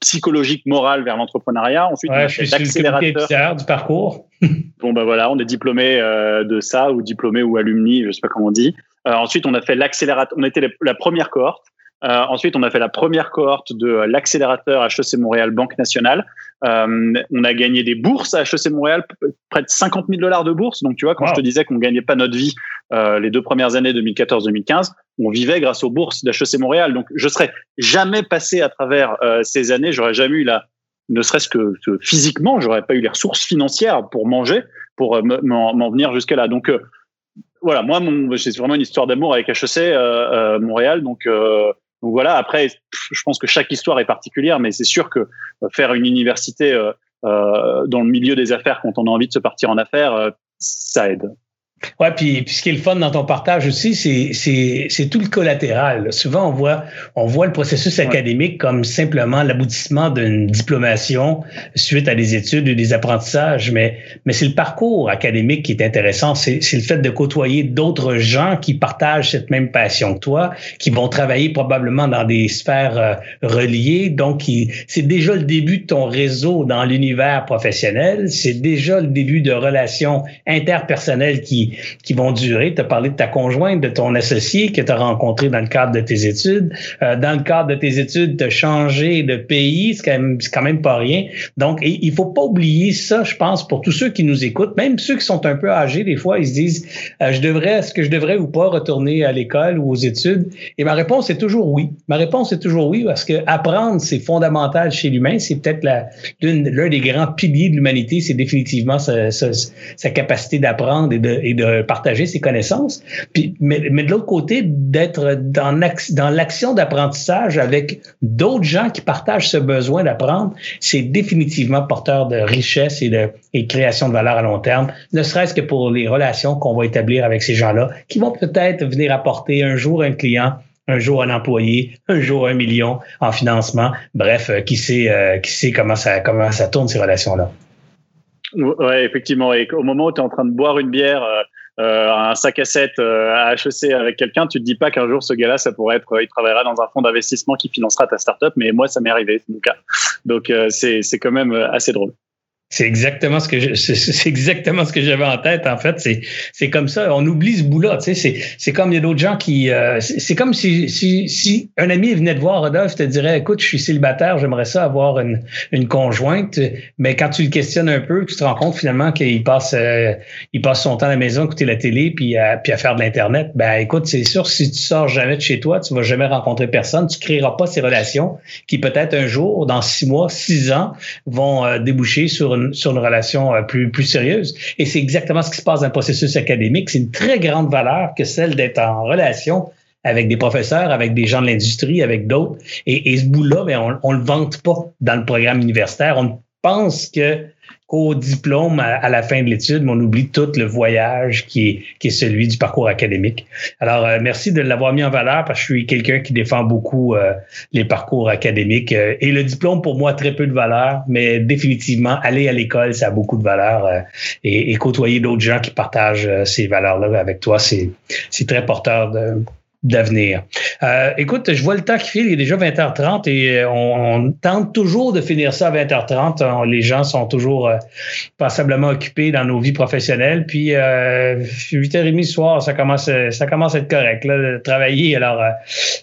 psychologique, moral vers l'entrepreneuriat. Ensuite, on a fait l'accélérateur du parcours. bon ben voilà, on est diplômé de ça ou diplômé ou alumni, je sais pas comment on dit. ensuite, on a fait l'accélérateur. On était la première cohorte. Euh, ensuite, on a fait la première cohorte de l'accélérateur HEC Montréal Banque Nationale. Euh, on a gagné des bourses à HEC Montréal, près de 50 000 dollars de bourses. Donc, tu vois, quand je te disais qu'on gagnait pas notre vie euh, les deux premières années 2014-2015, on vivait grâce aux bourses d'HEC Montréal. Donc, je serais jamais passé à travers euh, ces années. J'aurais jamais eu la, ne serait-ce que, que physiquement, j'aurais pas eu les ressources financières pour manger, pour euh, m'en venir jusque là. Donc voilà, moi, c'est vraiment une histoire d'amour avec HEC Montréal. Donc donc voilà, après, je pense que chaque histoire est particulière, mais c'est sûr que euh, faire une université euh, euh, dans le milieu des affaires quand on a envie de se partir en affaires, ça aide. Ouais, puis, puis ce qui est le fun dans ton partage aussi, c'est, c'est, c'est tout le collatéral. Souvent, on voit, on voit le processus académique comme simplement l'aboutissement d'une diplomation suite à des études ou des apprentissages, mais, mais c'est le parcours académique qui est intéressant. C'est, c'est le fait de côtoyer d'autres gens qui partagent cette même passion que toi, qui vont travailler probablement dans des sphères euh, reliées. Donc, c'est déjà le début de ton réseau dans l'univers professionnel. C'est déjà le début de relations interpersonnelles qui, qui, vont durer. Tu as parlé de ta conjointe, de ton associé que tu as rencontré dans le cadre de tes études. Euh, dans le cadre de tes études, tu as changé de pays, c'est quand, même, quand même pas rien. Donc, il faut pas oublier ça, je pense, pour tous ceux qui nous écoutent, même ceux qui sont un peu âgés, des fois, ils se disent, euh, je devrais, est-ce que je devrais ou pas retourner à l'école ou aux études? Et ma réponse est toujours oui. Ma réponse est toujours oui parce que apprendre, c'est fondamental chez l'humain. C'est peut-être l'un des grands piliers de l'humanité, c'est définitivement sa, sa, sa capacité d'apprendre et de, et de partager ses connaissances. Puis, mais, de l'autre côté, d'être dans, l'action d'apprentissage avec d'autres gens qui partagent ce besoin d'apprendre, c'est définitivement porteur de richesse et de, et de création de valeur à long terme, ne serait-ce que pour les relations qu'on va établir avec ces gens-là, qui vont peut-être venir apporter un jour un client un jour un employé, un jour un million en financement. Bref, euh, qui sait, euh, qui sait comment ça, comment ça tourne ces relations-là. Oui, effectivement. Et au moment où tu es en train de boire une bière, euh, un sac à 7 à HEC avec quelqu'un, tu te dis pas qu'un jour ce gars-là, ça pourrait être, il travaillera dans un fonds d'investissement qui financera ta startup. Mais moi, ça m'est arrivé, c'est mon cas. Donc c'est c'est quand même assez drôle. C'est exactement ce que c'est exactement ce que j'avais en tête. En fait, c'est c'est comme ça. On oublie ce bout-là. Tu sais, c'est c'est comme il y a d'autres gens qui. Euh, c'est comme si, si si un ami venait de voir Rodolphe, te dirait, écoute, je suis célibataire, j'aimerais ça avoir une une conjointe. Mais quand tu le questionnes un peu, tu te rends compte finalement qu'il passe euh, il passe son temps à la maison à écouter la télé puis à puis à faire de l'internet. Ben écoute, c'est sûr si tu sors jamais de chez toi, tu vas jamais rencontrer personne. Tu créeras pas ces relations qui peut-être un jour, dans six mois, six ans, vont euh, déboucher sur une sur une relation euh, plus, plus sérieuse. Et c'est exactement ce qui se passe dans le processus académique. C'est une très grande valeur que celle d'être en relation avec des professeurs, avec des gens de l'industrie, avec d'autres. Et, ce bout-là, ben, on, on le vante pas dans le programme universitaire. On pense que au diplôme à, la fin de l'étude, mais on oublie tout le voyage qui est, qui est celui du parcours académique. Alors, euh, merci de l'avoir mis en valeur parce que je suis quelqu'un qui défend beaucoup euh, les parcours académiques. Euh, et le diplôme, pour moi, très peu de valeur, mais définitivement, aller à l'école, ça a beaucoup de valeur. Et, et, côtoyer d'autres gens qui partagent ces valeurs-là avec toi, c'est très porteur de, d'avenir. Euh, écoute, je vois le temps qui file, il est déjà 20h30 et euh, on, tente toujours de finir ça à 20h30. les gens sont toujours euh, passablement occupés dans nos vies professionnelles. Puis euh, 8h30 ce soir, ça commence, ça commence à être correct là, de travailler. Alors,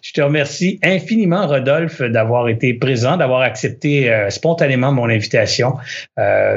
je te remercie infiniment, Rodolphe, d'avoir été présent, d'avoir accepté spontanément mon invitation.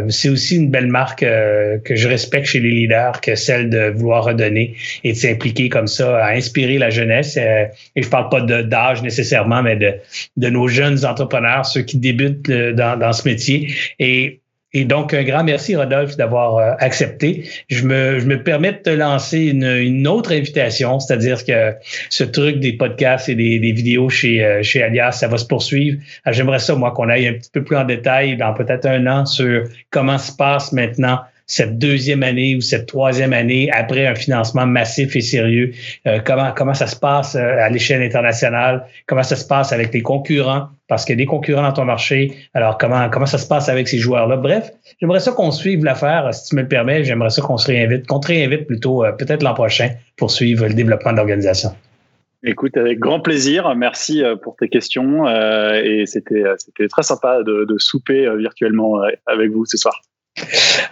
C'est aussi une belle marque que je respecte chez les leaders que celle de vouloir redonner et de s'impliquer comme ça, à inspirer la jeunesse euh, et je parle pas d'âge nécessairement, mais de, nos jeunes entrepreneurs, ceux qui débutent euh, dans, ce métier. Et donc, un grand merci, Rodolphe, d'avoir euh, accepté. Je me, permets de te lancer une, autre invitation, c'est-à-dire que ce truc des podcasts et des, vidéos chez, chez Alias, ça va se poursuivre. J'aimerais ça, moi, qu'on aille un petit peu plus en détail dans peut-être un an sur comment se passe maintenant cette deuxième année ou cette troisième année après un financement massif et sérieux? Euh, comment, comment ça se passe euh, à l'échelle internationale? Comment ça se passe avec les concurrents? Parce qu'il y a des concurrents dans ton marché. Alors, comment, comment ça se passe avec ces joueurs-là? Bref, j'aimerais ça qu'on suive l'affaire. Si tu me le permets, j'aimerais ça qu'on se réinvite, qu'on te réinvite plutôt euh, peut-être l'an prochain pour suivre le développement de l'organisation. Écoute, avec grand plaisir. Merci pour tes questions et c'était c'était très sympa de, de souper virtuellement avec vous ce soir.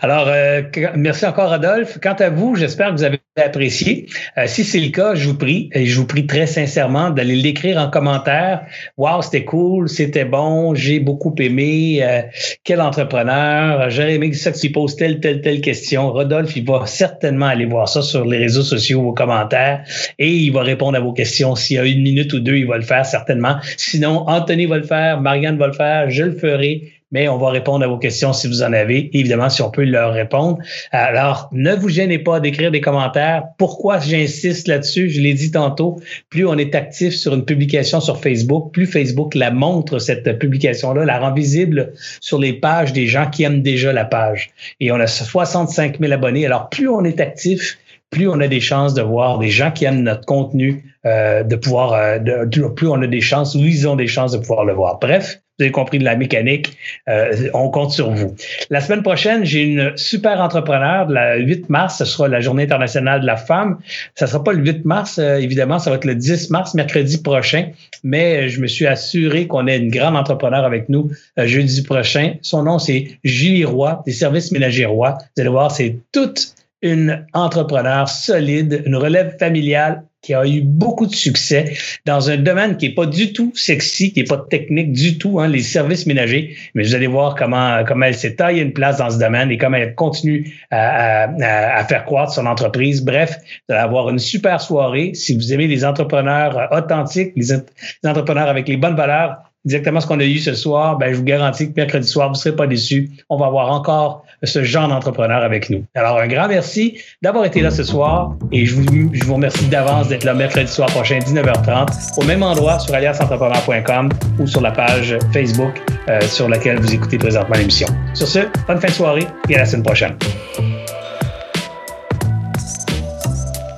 Alors, euh, merci encore, Adolphe. Quant à vous, j'espère que vous avez apprécié. Euh, si c'est le cas, je vous prie, et je vous prie très sincèrement d'aller l'écrire en commentaire. Wow, c'était cool, c'était bon, j'ai beaucoup aimé. Euh, quel entrepreneur. J'aurais aimé que ça tu poses telle, telle, telle question. Rodolphe, il va certainement aller voir ça sur les réseaux sociaux, vos commentaires, et il va répondre à vos questions. S'il y a une minute ou deux, il va le faire certainement. Sinon, Anthony va le faire, Marianne va le faire, je le ferai mais on va répondre à vos questions si vous en avez, évidemment, si on peut leur répondre. Alors, ne vous gênez pas d'écrire des commentaires. Pourquoi j'insiste là-dessus? Je l'ai dit tantôt, plus on est actif sur une publication sur Facebook, plus Facebook la montre, cette publication-là, la rend visible sur les pages des gens qui aiment déjà la page. Et on a 65 000 abonnés. Alors, plus on est actif, plus on a des chances de voir des gens qui aiment notre contenu, euh, de pouvoir, euh, de, plus on a des chances, ou ils ont des chances de pouvoir le voir. Bref, vous avez compris de la mécanique, euh, on compte sur vous. La semaine prochaine, j'ai une super entrepreneur, le 8 mars, ce sera la Journée internationale de la femme. Ça sera pas le 8 mars, euh, évidemment, ça va être le 10 mars, mercredi prochain, mais je me suis assuré qu'on ait une grande entrepreneur avec nous euh, jeudi prochain. Son nom, c'est Julie Roy, des services ménagers Roy. Vous allez voir, c'est toute une entrepreneur solide, une relève familiale qui a eu beaucoup de succès dans un domaine qui est pas du tout sexy, qui est pas technique du tout, hein, les services ménagers. Mais vous allez voir comment comment elle s'est taillée une place dans ce domaine et comment elle continue à, à, à faire croître son entreprise. Bref, vous allez avoir une super soirée. Si vous aimez les entrepreneurs authentiques, les, entrepreneurs avec les bonnes valeurs, exactement ce qu'on a eu ce soir, ben, je vous garantis que mercredi soir, vous ne serez pas déçus. On va avoir encore ce genre d'entrepreneur avec nous. Alors, un grand merci d'avoir été là ce soir et je vous, je vous remercie d'avance d'être là mercredi soir prochain, 19h30, au même endroit sur aliasentrepreneur.com ou sur la page Facebook euh, sur laquelle vous écoutez présentement l'émission. Sur ce, bonne fin de soirée et à la semaine prochaine.